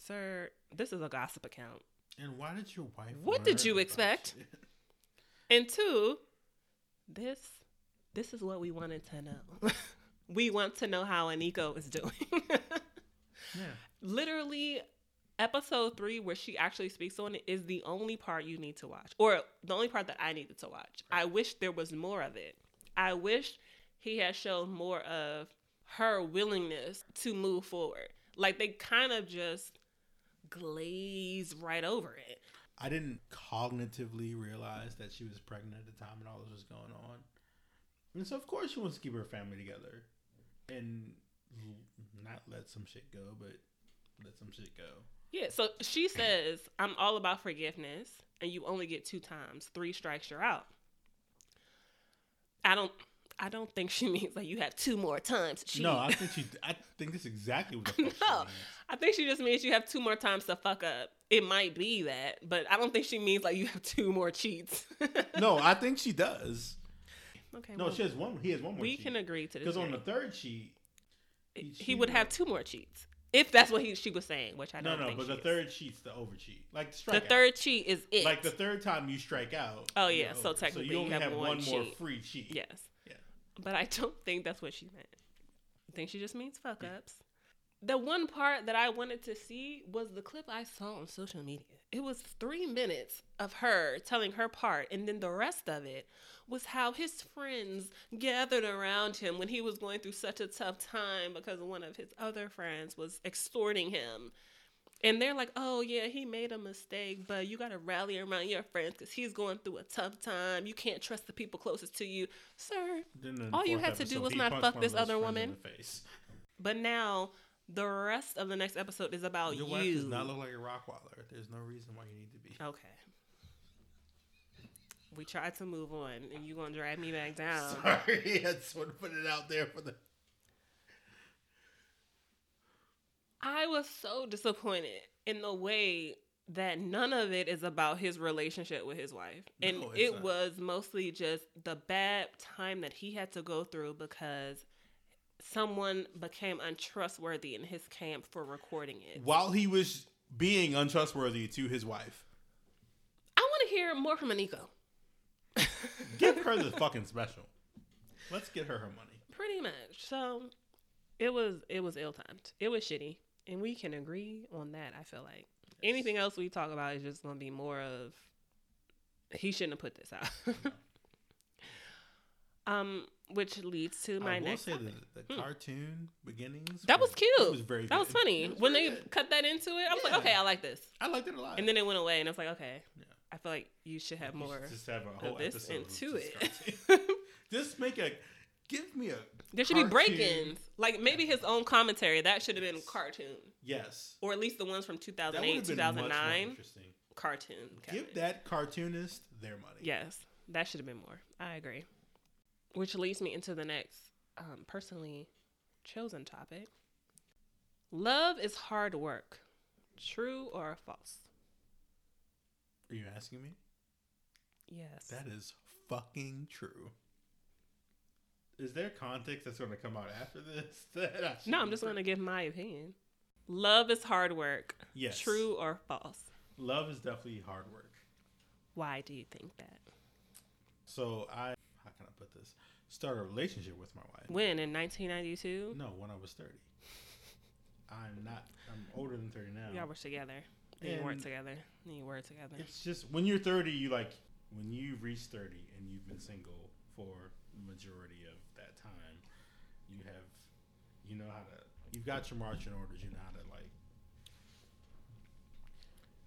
S2: sir, this is a gossip account.
S1: And why did your wife?
S2: What did you expect? And two, this this is what we wanted to know. we want to know how Eniko is doing.
S1: Yeah.
S2: Literally, episode three, where she actually speaks on it, is the only part you need to watch, or the only part that I needed to watch. I wish there was more of it. I wish he had shown more of her willingness to move forward. Like they kind of just glaze right over it.
S1: I didn't cognitively realize that she was pregnant at the time and all this was going on. And so, of course, she wants to keep her family together and not let some shit go, but let some shit go.
S2: Yeah, so she says, I'm all about forgiveness, and you only get two times. Three strikes, you're out. I don't I don't think she means like you have two more times. to
S1: No. I think she. I think that's exactly what the
S2: no. I think she just means you have two more times to fuck up. It might be that, but I don't think she means like you have two more cheats.
S1: No, I think she does.
S2: okay.
S1: No,
S2: well,
S1: she has one. He has one more.
S2: we can agree to this.
S1: because on the third cheat, he-
S2: he would have two more cheats if that's what he she was saying, which I
S1: no,
S2: don't
S1: no,
S2: think
S1: but the
S2: is.
S1: third sheet's the over cheat. Like the
S2: the third cheat is it.
S1: Like the third time you strike out.
S2: Oh, yeah, so
S1: over.
S2: technically
S1: you
S2: you
S1: only
S2: have
S1: have,
S2: one
S1: one, more free cheat.
S2: Yes.
S1: Yeah.
S2: But I don't think that's what she meant. I think she just means fuck ups. The one part that I wanted to see was the clip I saw on social media. It was three minutes of her telling her part, and then the rest of it was how his friends gathered around him when he was going through such a tough time because one of his other friends was extorting him. And they're like, oh, yeah, he made a mistake, but you got to rally around your friends because he's going through a tough time. You can't trust the people closest to you. Sir,
S1: Then in the
S2: All you had to do was not fuck this other woman. But now the rest of the next episode is about
S1: Your
S2: you.
S1: wife does not look like a Rockwaller. There's no reason why you need to be.
S2: okay. We tried to move on, and you're gonna drag me back down.
S1: Sorry, I just want to put it out there for the.
S2: I was so disappointed in the way that none of it is about his relationship with his wife. And
S1: No,
S2: it
S1: not.
S2: was mostly just the bad time that he had to go through because someone became untrustworthy in his camp for recording it.
S1: While he was being untrustworthy to his wife,
S2: I want to hear more from Eniko.
S1: give her the fucking special. Let's get her her money.
S2: Pretty much. So it was it was ill timed. It was shitty, and we can agree on that. I feel like anything else we talk about is just gonna be more of he shouldn't have put this out. um, which leads to my.
S1: I will
S2: next.
S1: say
S2: topic.
S1: the, the cartoon beginnings.
S2: That was cute.
S1: It was very.
S2: That was funny
S1: was
S2: when they
S1: good.
S2: cut that into it. I was like, okay, I like this.
S1: I liked it a lot.
S2: And then it went away, and I was like, okay,
S1: Yeah.
S2: I feel like you should have
S1: You
S2: more.
S1: should just have a whole
S2: this
S1: episode of
S2: into it.
S1: just make a. Give me a.
S2: There should be break-ins, like maybe his own commentary. That should have been cartoon,
S1: Yes.
S2: or at least the ones from 2008,
S1: have been much more
S2: 2009.
S1: interesting.
S2: Cartoon.
S1: Give that cartoonist their money.
S2: Yes, that should have been more. I agree. Which leads me into the next um, personally chosen topic. Love is hard work. True or false?
S1: Are you asking me?
S2: Yes.
S1: That is fucking true. Is there context that's going to come out after this? That
S2: no, I'm just going to give my opinion. Love is hard work.
S1: Yes.
S2: True or false?
S1: Love is definitely hard work.
S2: Why do you think that?
S1: So I, how can I put this? Start a relationship with my wife.
S2: When in 1992,
S1: No, when I was thirty. I'm not. I'm older than thirty now.
S2: y'all were together. Then you
S1: And-
S2: together. Then you work together.
S1: It's just when you're 30, you like when you've reached 30 and you've been single for the majority of that time, you have you know how to you've got your marching orders. You know how to like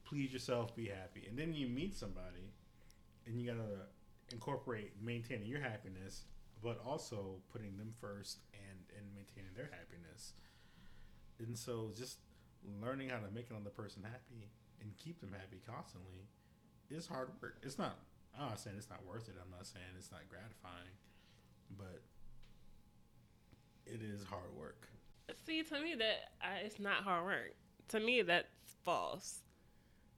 S1: please yourself, be happy, and then you meet somebody, and you gotta incorporate maintaining your happiness, but also putting them first and and maintaining their happiness. And so just learning how to make another person happy and keep them happy constantly is hard work. It's not. I'm not saying it's not worth it. I'm not saying it's not gratifying, but it is hard work.
S2: See, to me, that I, it's not hard work. To me, that's false.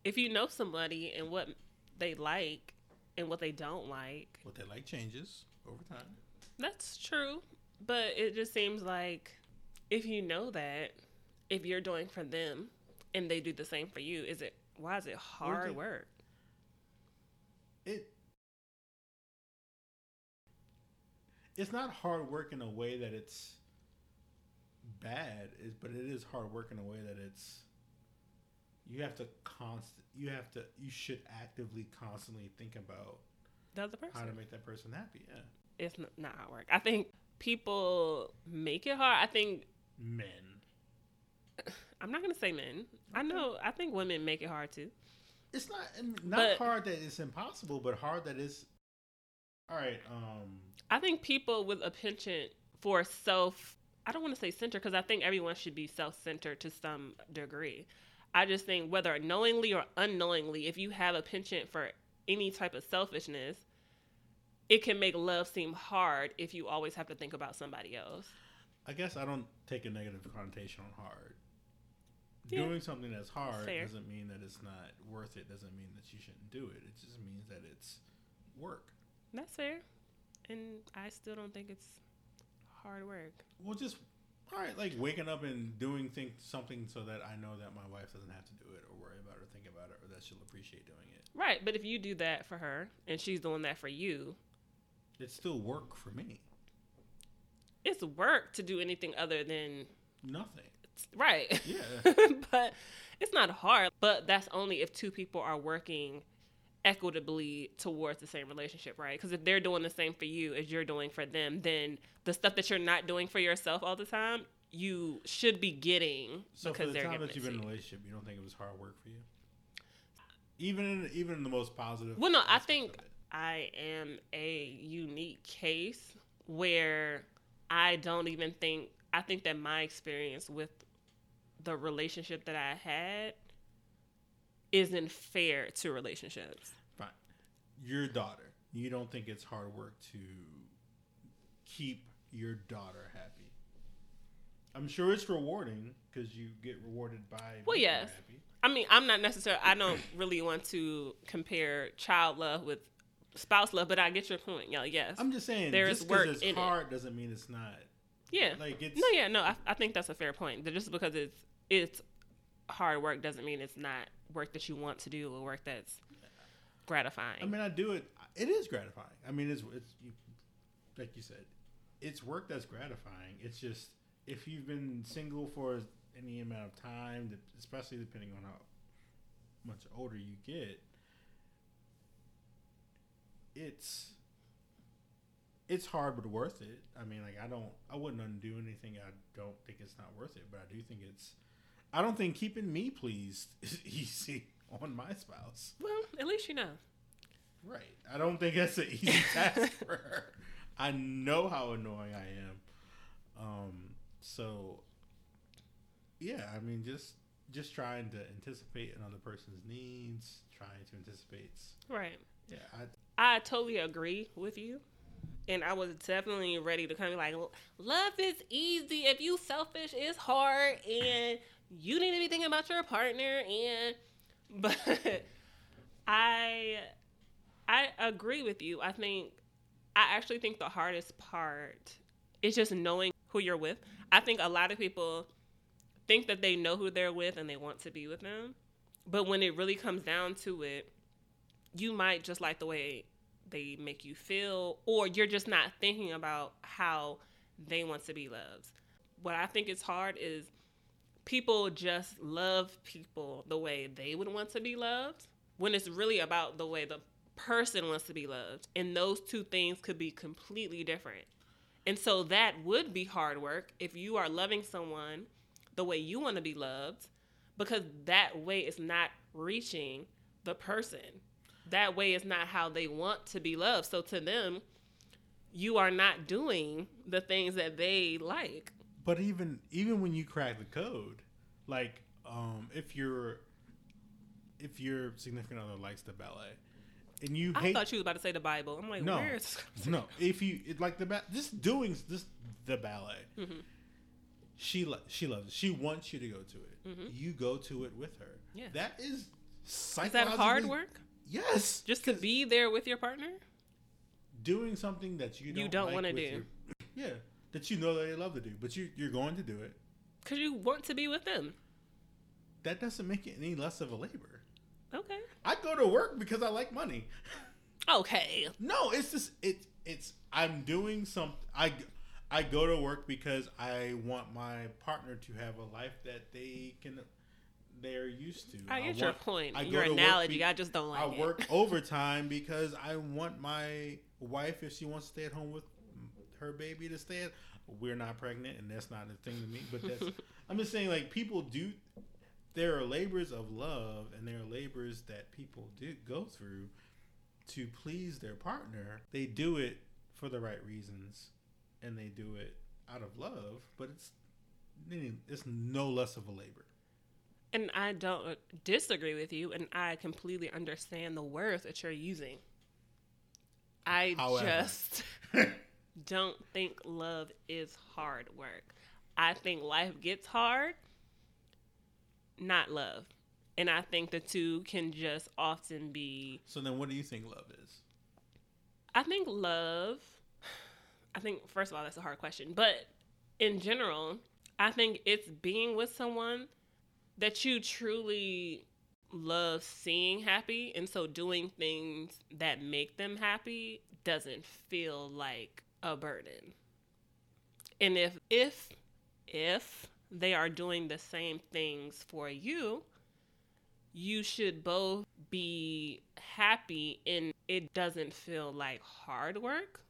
S2: If you know somebody and what they like and what they don't like,
S1: What they like changes over time.
S2: That's true. But it just seems like if you know that, if you're doing for them and they do the same for you, is it why is it hard work?
S1: It. It's not hard work in a way that it's bad, is but it is hard work in a way that it's. You have to constant. You have to. You should actively, constantly think about
S2: The other person.
S1: how to make that person happy. Yeah,
S2: it's not hard work. I think people make it hard. I think
S1: men.
S2: I'm not gonna say men. I know. I think women make it hard too.
S1: It's not not
S2: But-
S1: hard that it's impossible, but hard that it's. All right. Um.
S2: I think people with a penchant for self, I don't want to say center because I think everyone should be self centered to some degree. I just think whether knowingly or unknowingly, if you have a penchant for any type of selfishness, it can make love seem hard if you always have to think about somebody else.
S1: I guess I don't take a negative connotation on hard.
S2: Yeah.
S1: Doing something that's hard
S2: Fair.
S1: doesn't mean that it's not worth it. Doesn't mean that you shouldn't do it. It just means that it's work.
S2: That's fair. And I still don't think it's hard work.
S1: Well, just all right, like waking up and doing think something so that I know that my wife doesn't have to do it or worry about it or think about it or that she'll appreciate doing it.
S2: Right. But if you do that for her and she's doing that for you,
S1: It's still work for me.
S2: it's work to do anything other than
S1: Nothing.
S2: right.
S1: Yeah.
S2: but it's not hard. But that's only if two people are working equitably towards the same relationship, right? Because if they're doing the same for you as you're doing for them, then the stuff that you're not doing for yourself all the time, you should be getting
S1: So
S2: because
S1: for the
S2: they're
S1: time that you've been in a relationship, you don't think it was hard work for you? Even in even in the most positive.
S2: Well, no, I think. I am a unique case where I don't even think I think that my experience with the relationship that I had isn't fair to relationships.
S1: fine. Your daughter. You don't think it's hard work to keep your daughter happy? I'm sure it's rewarding because you get rewarded by
S2: Well, yes.
S1: happy.
S2: I mean, I'm not necessarily I don't really want to compare child love with spouse love, but I get your point. Yeah, yes.
S1: I'm just saying,
S2: There
S1: just
S2: is work
S1: it's
S2: in it.
S1: hard doesn't mean it's not.
S2: yeah.
S1: Like it's
S2: No, yeah, no, I, I think that's a fair point. That just because it's it's hard work doesn't mean it's not work that you want to do or work that's gratifying.
S1: I mean, I do it. It is gratifying. I mean, it's it's you, like you said, it's work that's gratifying. It's just if you've been single for any amount of time, especially depending on how much older you get, it's it's hard but worth it. I mean, like I don't, I wouldn't undo anything. I don't think it's not worth it, but I do think it's. I don't think keeping me pleased is easy on my spouse.
S2: well, at least you know.
S1: Right. I don't think that's an easy task for her. I know how annoying I am. Um, so yeah, I mean just just trying to anticipate another person's needs, trying to anticipate
S2: Right.
S1: yeah, I
S2: I totally agree with you. And I was definitely ready to come like, love is easy. If you selfish, it's hard. And you need to be thinking about your partner. And, but I, I agree with you. I think, I actually think the hardest part is just knowing who you're with. I think a lot of people think that they know who they're with and they want to be with them. But when it really comes down to it, you might just like the way they make you feel, or you're just not thinking about how they want to be loved. What I think is hard is people just love people the way they would want to be loved when it's really about the way the person wants to be loved. And those two things could be completely different. And so that would be hard work if you are loving someone the way you want to be loved because that way is not reaching the person. That way is not how they want to be loved. So to them, you are not doing the things that they like.
S1: But even even when you crack the code, like um, if your if your significant other likes the ballet, and you
S2: I
S1: hate
S2: thought you was about to say the Bible. I'm like,
S1: no
S2: where is
S1: no if you it, like the ba- just doing this the ballet,
S2: Mm-hmm.
S1: she lo- she loves it. She wants you to go to it. You go to it with her.
S2: Mm-hmm. Yeah.
S1: that is
S2: Is that hard work?
S1: Yes,
S2: Just to be there with your partner?
S1: doing something that you don't
S2: You don't
S1: like
S2: wanna
S1: with
S2: do.
S1: your- yeah, that you know that they love to do, but you you're going to do it.
S2: Because you want to be with them.
S1: That doesn't make it any less of a labor.
S2: Okay.
S1: I go to work because I like money.
S2: Okay.
S1: No, it's just it. It's I'm doing some. I I go to work because I want my partner to have a life that they can they're used to.
S2: I get your
S1: want-
S2: point.
S1: I
S2: Your analogy.
S1: be-
S2: I just don't like
S1: I
S2: it.
S1: I work overtime because I want my wife, if she wants to stay at home with her baby, to stay at. We're not pregnant, and that's not a thing to me. But that's. I'm just saying, like people do. There are labors of love, and there are labors that people do go through to please their partner. They do it for the right reasons, and they do it out of love. But it's it's no less of a labor.
S2: And I don't disagree with you, and I completely understand the words that you're using. I
S1: However.
S2: just don't think love is hard work. I think life gets hard, not love. And I think the two can just often be
S1: So then, what do you think love is?
S2: I think love. I think first of all that's a hard question, but in general, I think it's being with someone that you truly love seeing happy, and so doing things that make them happy doesn't feel like a burden. And if if if they are doing the same things for you, you should both be happy and it doesn't feel like hard work.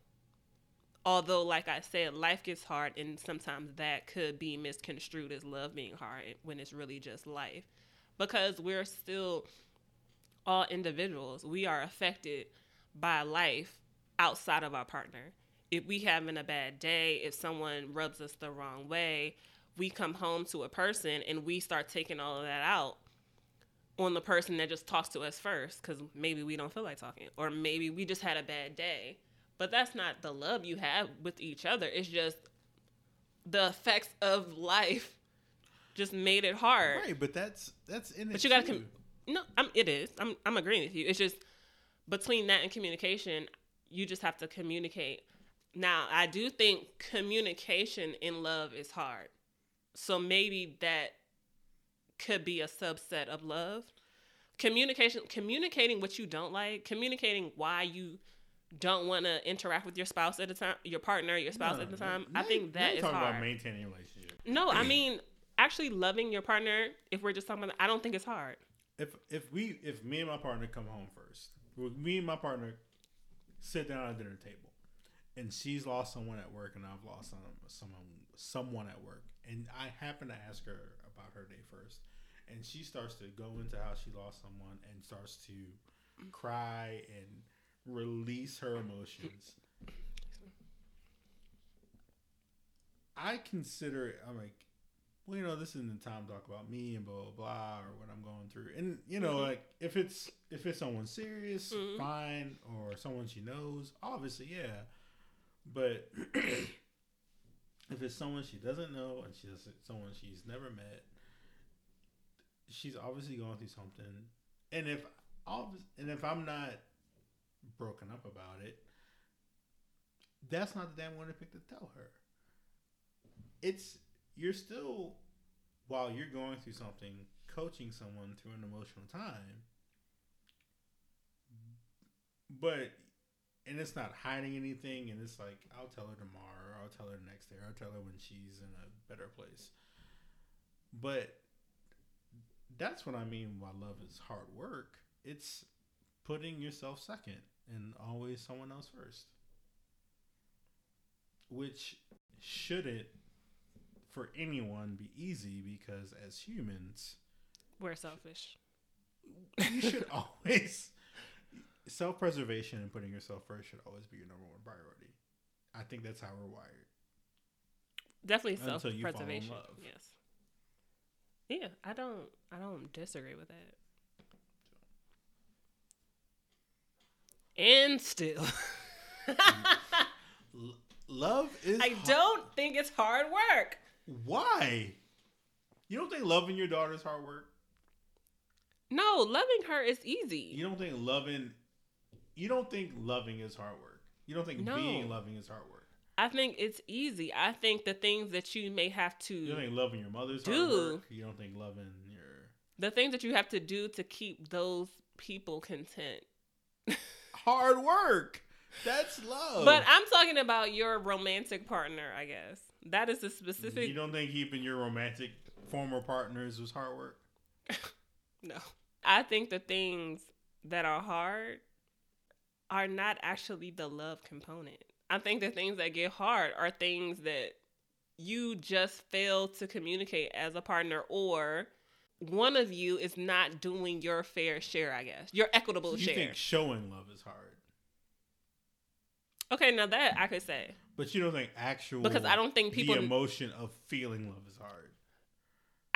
S2: Although, like I said, life gets hard, and sometimes that could be misconstrued as love being hard when it's really just life. Because we're still all individuals. We are affected by life outside of our partner. If we having a bad day, if someone rubs us the wrong way, we come home to a person and we start taking all of that out on the person that just talks to us first because maybe we don't feel like talking or maybe we just had a bad day but that's not the love you have with each other. It's just the effects of life just made it hard.
S1: Right, but that's that's in it.
S2: but you gotta
S1: too.
S2: com- no I'm, it is. I'm, I'm agreeing with you. It's just between that and communication you just have to communicate. Now i do think communication in love is hard. So maybe that could be a subset of love. Communication communicating what you don't like communicating why you don't want to interact with your spouse at the time your partner your spouse
S1: No,
S2: at the time i think that is
S1: talking
S2: hard.
S1: about maintaining a relationship.
S2: no i mean actually loving your partner if we're just talking about i don't think it's hard.
S1: If if we if me and my partner come home first, me and my partner sit down at a dinner table, and she's lost someone at work, and I've lost some, someone someone at work, and I happen to ask her about her day first, and she starts to go into how she lost someone and starts to cry and release her emotions. I consider it. I'm like, well, you know, this isn't the time to talk about me and blah blah blah or what I'm going through. And you know,
S2: Mhm.
S1: like if it's if it's someone serious,
S2: Mhm.
S1: fine, or someone she knows, obviously, yeah. But if it's someone she doesn't know and she's someone she's never met, she's obviously going through something. And if and if I'm not broken up about it, that's not the damn one to pick to tell her. It's you're still while you're going through something, coaching someone through an emotional time. But and it's not hiding anything and it's like I'll tell her tomorrow, or I'll tell her next day, I'll tell her when she's in a better place. But that's what I mean by love is hard work. It's putting yourself second and always someone else first. Which shouldn't for anyone be easy because as humans,
S2: We're selfish.
S1: you should always self preservation and putting yourself first should always be your number one priority. I think that's how we're wired.
S2: Definitely self
S1: Until you fall in
S2: preservation. Yes. Yeah, I don't I don't disagree with that. And still
S1: love is
S2: I
S1: har-
S2: don't think it's hard work.
S1: Why? You don't think loving your daughter is hard work?
S2: No, loving her is easy.
S1: You don't think loving you don't think loving is hard work. You don't think
S2: No.
S1: being loving is hard work.
S2: I think it's easy. I think the things that you may have to
S1: You don't think loving your mother's hard
S2: Do.
S1: work. You don't think loving your
S2: the things that you have to do to keep those people content.
S1: hard work. That's love.
S2: But I'm talking about your romantic partner, I guess. That is a specific
S1: you don't think keeping your romantic former partners was hard work?
S2: No. I think the things that are hard are not actually the love component. I think the things that get hard are things that you just fail to communicate as a partner or one of you is not doing your fair share, I guess. Your equitable
S1: you
S2: share.
S1: You think showing love is hard.
S2: okay, now that I could say.
S1: But you don't think actual
S2: Because I don't think people-
S1: the emotion of feeling love is hard.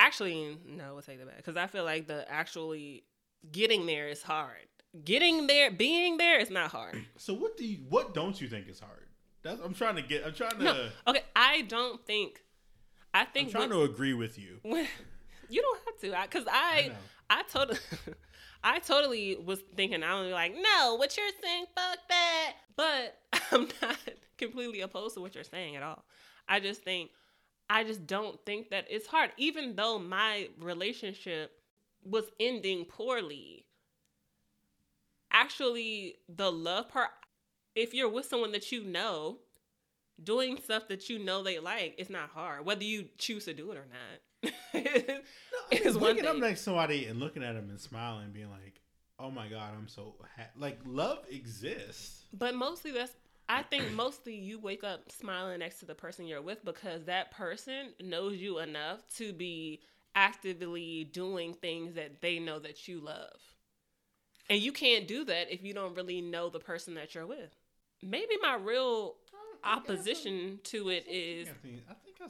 S2: Actually, no, we'll take that back. Because I feel like the actually getting there is hard. Getting there, being there is not hard.
S1: So what do you what don't you think is hard? That's I'm trying to get I'm trying to
S2: No, okay, I don't think. I
S1: I'm
S2: think
S1: trying
S2: when-
S1: to agree with you.
S2: when, you don't have to, because
S1: I
S2: I,
S1: know.
S2: I, totally, I totally was thinking I was like, no, what you're saying, fuck that. But I'm not completely opposed to what you're saying at all. I just think, I just don't think that it's hard, even though my relationship was ending poorly. Actually, the love part, if you're with someone that you know, doing stuff that you know they like is not hard, whether you choose to do it or not. It's one
S1: looking up next to somebody and looking at them and smiling, and being like, "Oh my god, I'm so ha-. like love exists."
S2: But mostly that's I think mostly you wake up smiling next to the person you're with because that person knows you enough to be actively doing things that they know that you love. And you can't do that if you don't really know the person that you're with. Maybe my real opposition to it is
S1: I think I I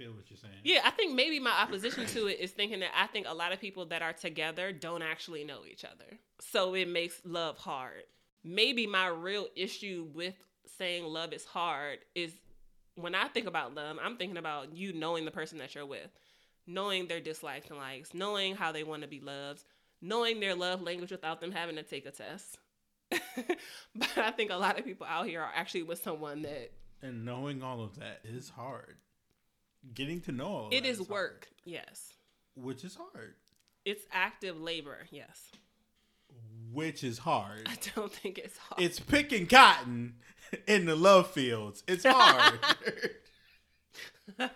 S1: feel what you're saying.
S2: yeah, I think maybe my opposition to it is thinking that I think a lot of people that are together don't actually know each other. So it makes love hard. Maybe my real issue with saying love is hard is when I think about love, I'm thinking about you knowing the person that you're with, knowing their dislikes and likes, knowing how they want to be loved, knowing their love language without them having to take a test. but I think a lot of people out here are actually with someone that
S1: And knowing all of that is hard. Getting to know
S2: it is
S1: hard,
S2: work. Yes.
S1: which is hard.
S2: It's active labor. Yes.
S1: Which is hard.
S2: I don't think it's hard.
S1: It's picking cotton in the love fields. It's hard.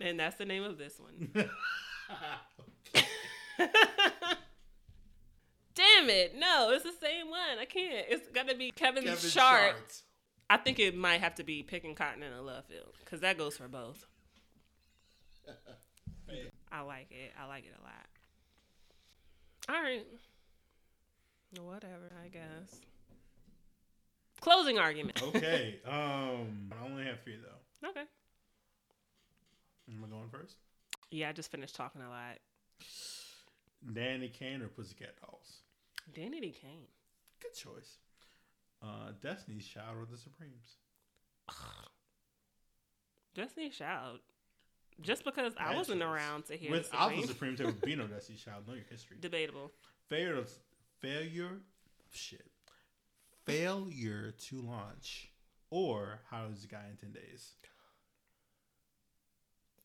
S2: and that's the name of this one. Damn it. No, it's the same one. I can't. It's got to be Kevin,
S1: Kevin.
S2: Sharp. I think it might have to be picking cotton in a love field because that goes for both. I like it. I like it a lot. All right. Whatever, I guess. Closing argument.
S1: Okay. Um, I only have three though.
S2: Okay.
S1: Am I going first?
S2: Yeah, I just finished talking a lot.
S1: Danity Kane or Pussycat Dolls?
S2: Danity. Kane.
S1: Good choice. Uh, Destiny's Child or the Supremes?
S2: Destiny Child. Just because I wasn't
S1: choice.
S2: around to hear
S1: Without
S2: the
S1: the
S2: Supremes.
S1: Supremes, there would be no Destiny's Child. Know your history.
S2: Debatable.
S1: Failure, failure, shit. Failure to launch, or How Does the Guy in Ten Days?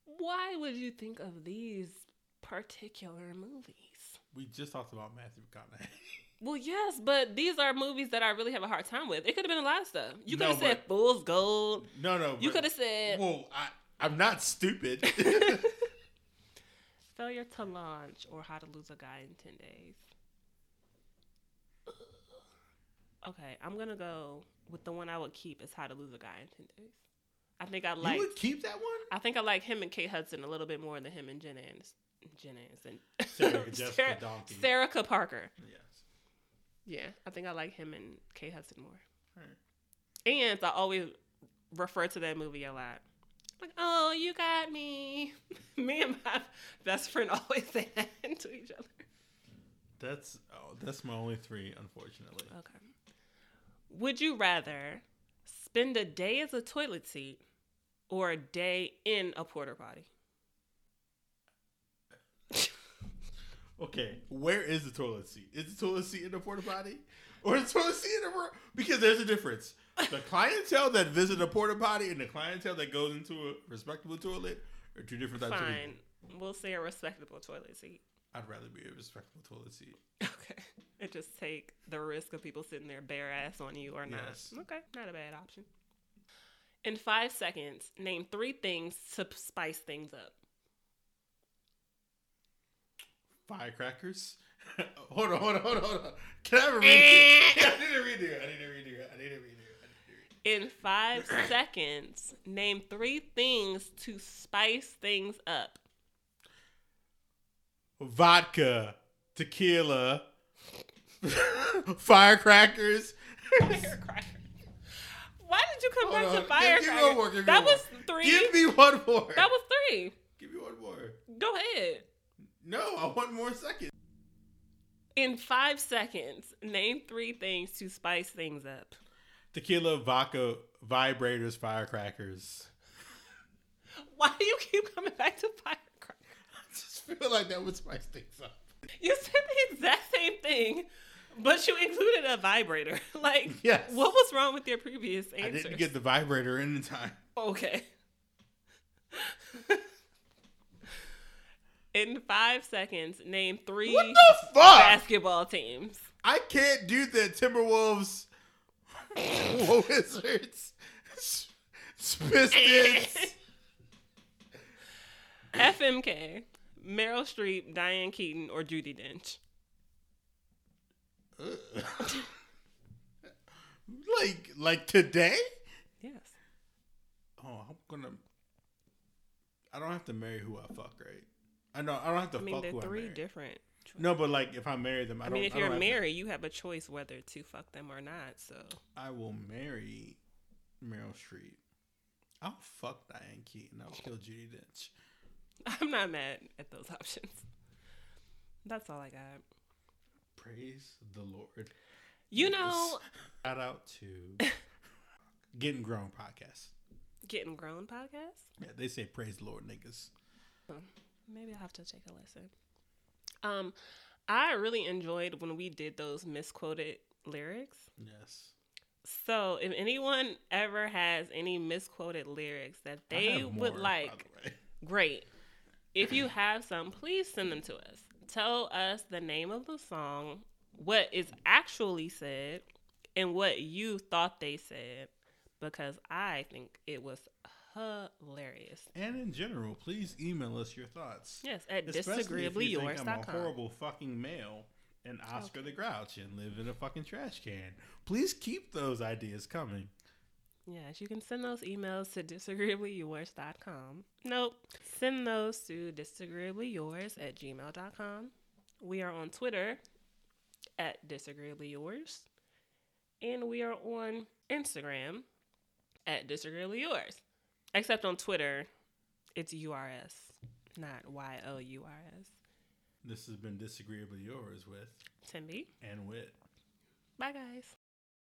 S2: Why would you think of these particular movies?
S1: We just talked about Matthew McConaughey.
S2: Well, yes, but these are movies that I really have a hard time with. It could have been a lot of stuff. You could
S1: No,
S2: have said Fool's Gold.
S1: no, no.
S2: You could have said
S1: Well, I, I'm not stupid.
S2: failure to launch or how to lose a guy in 10 days. Okay, I'm gonna go with the one I would keep is how to lose a guy in 10 days. I think I like
S1: you would keep that one?
S2: I think I like him and Kate Hudson a little bit more than him and Jen Anis. Jen Anis and
S1: Sarah Jessica
S2: Sarah,
S1: Donkey.
S2: Sarah Parker.
S1: Yes.
S2: Yeah, I think I like him and Kate Hudson more.
S1: Alright.
S2: And I always refer to that movie a lot. Like, oh, you got me. me and my best friend always say that to each other.
S1: That's oh, that's my only three, unfortunately.
S2: Okay. Would you rather spend a day as a toilet seat or a day in a porta potty?
S1: Okay, where is the toilet seat? Is the toilet seat in the porta potty, or is the toilet seat in the ro- because there's a difference. The clientele that visit a porta potty and the clientele that goes into a respectable toilet are two different types of
S2: Fine.
S1: people.
S2: We'll say a respectable toilet seat.
S1: I'd rather be a respectable toilet seat.
S2: Okay. And just take the risk of people sitting there bare ass on you or not.
S1: Yes.
S2: Okay. Not a bad option. In five seconds, name three things to spice things up.
S1: Firecrackers. hold on, hold on, hold on, hold on. Can I have a redo? I need a redo. I need a redo. I need a redo. I need a redo. I need a redo.
S2: In five seconds, name three things to spice things up.
S1: Vodka, tequila, firecrackers.
S2: Firecracker. Why did you come
S1: Hold
S2: back
S1: on.
S2: to
S1: firecrackers?
S2: firecracker?
S1: give me one more, give me
S2: that was three.
S1: Give me one more.
S2: that was three.
S1: Give me one more.
S2: Go ahead.
S1: No, I want more seconds.
S2: In five seconds, name three things to spice things up.
S1: Tequila, vodka, vibrators, firecrackers.
S2: Why do you keep coming back to firecrackers?
S1: I just feel like that would spice things up.
S2: You said the exact same thing, but you included a vibrator. Like,
S1: Yes.
S2: what was wrong with your previous
S1: answer?
S2: I
S1: didn't get the vibrator in the time.
S2: Okay. In five seconds, name three
S1: What the fuck?
S2: basketball teams.
S1: I can't do the Timberwolves, Wizards, Pistons.
S2: FMK, Meryl Streep, Diane Keaton, or Judi Dench.
S1: like, like today?
S2: Yes.
S1: Oh, I'm gonna. I don't have to marry who I fuck, right? I know I don't have to
S2: I mean,
S1: fuck
S2: they're three different.
S1: No, but like if I marry them, I,
S2: I,
S1: don't.
S2: mean, if
S1: I
S2: you're
S1: have to-
S2: married, you have a choice whether to fuck them or not. So
S1: I will marry Meryl Streep. I'll fuck Diane Keaton. I'll kill Judi Dench.
S2: I'm not mad at those options. That's all I got.
S1: Praise the Lord.
S2: You know,
S1: Shout out to Getting Grown podcast.
S2: Getting Grown podcast.
S1: Yeah, they say praise the Lord, niggas.
S2: Maybe I'll have to take a listen. Um, I really enjoyed when we did those misquoted lyrics.
S1: Yes.
S2: So, if anyone ever has any misquoted lyrics that they would
S1: more,
S2: like,
S1: the
S2: great. If you have some, please send them to us. Tell us the name of the song, what is actually said, and what you thought they said, because I think it was hilarious.
S1: And in general, please email us your thoughts.
S2: Yes, at
S1: if you I'm a horrible fucking male and Oscar the Grouch and live in a fucking trash can. Please keep those ideas coming.
S2: Yes, you can send those emails to disagreeablyyours.com. Nope. Send those to disagreeablyyours at gmail.com. We are on Twitter at disagreeablyyours. And we are on Instagram at disagreeablyyours. Except on Twitter, it's URS, not Y O U R S.
S1: This has been Disagreeably Yours with
S2: Timby.
S1: and Wit.
S2: Bye, guys.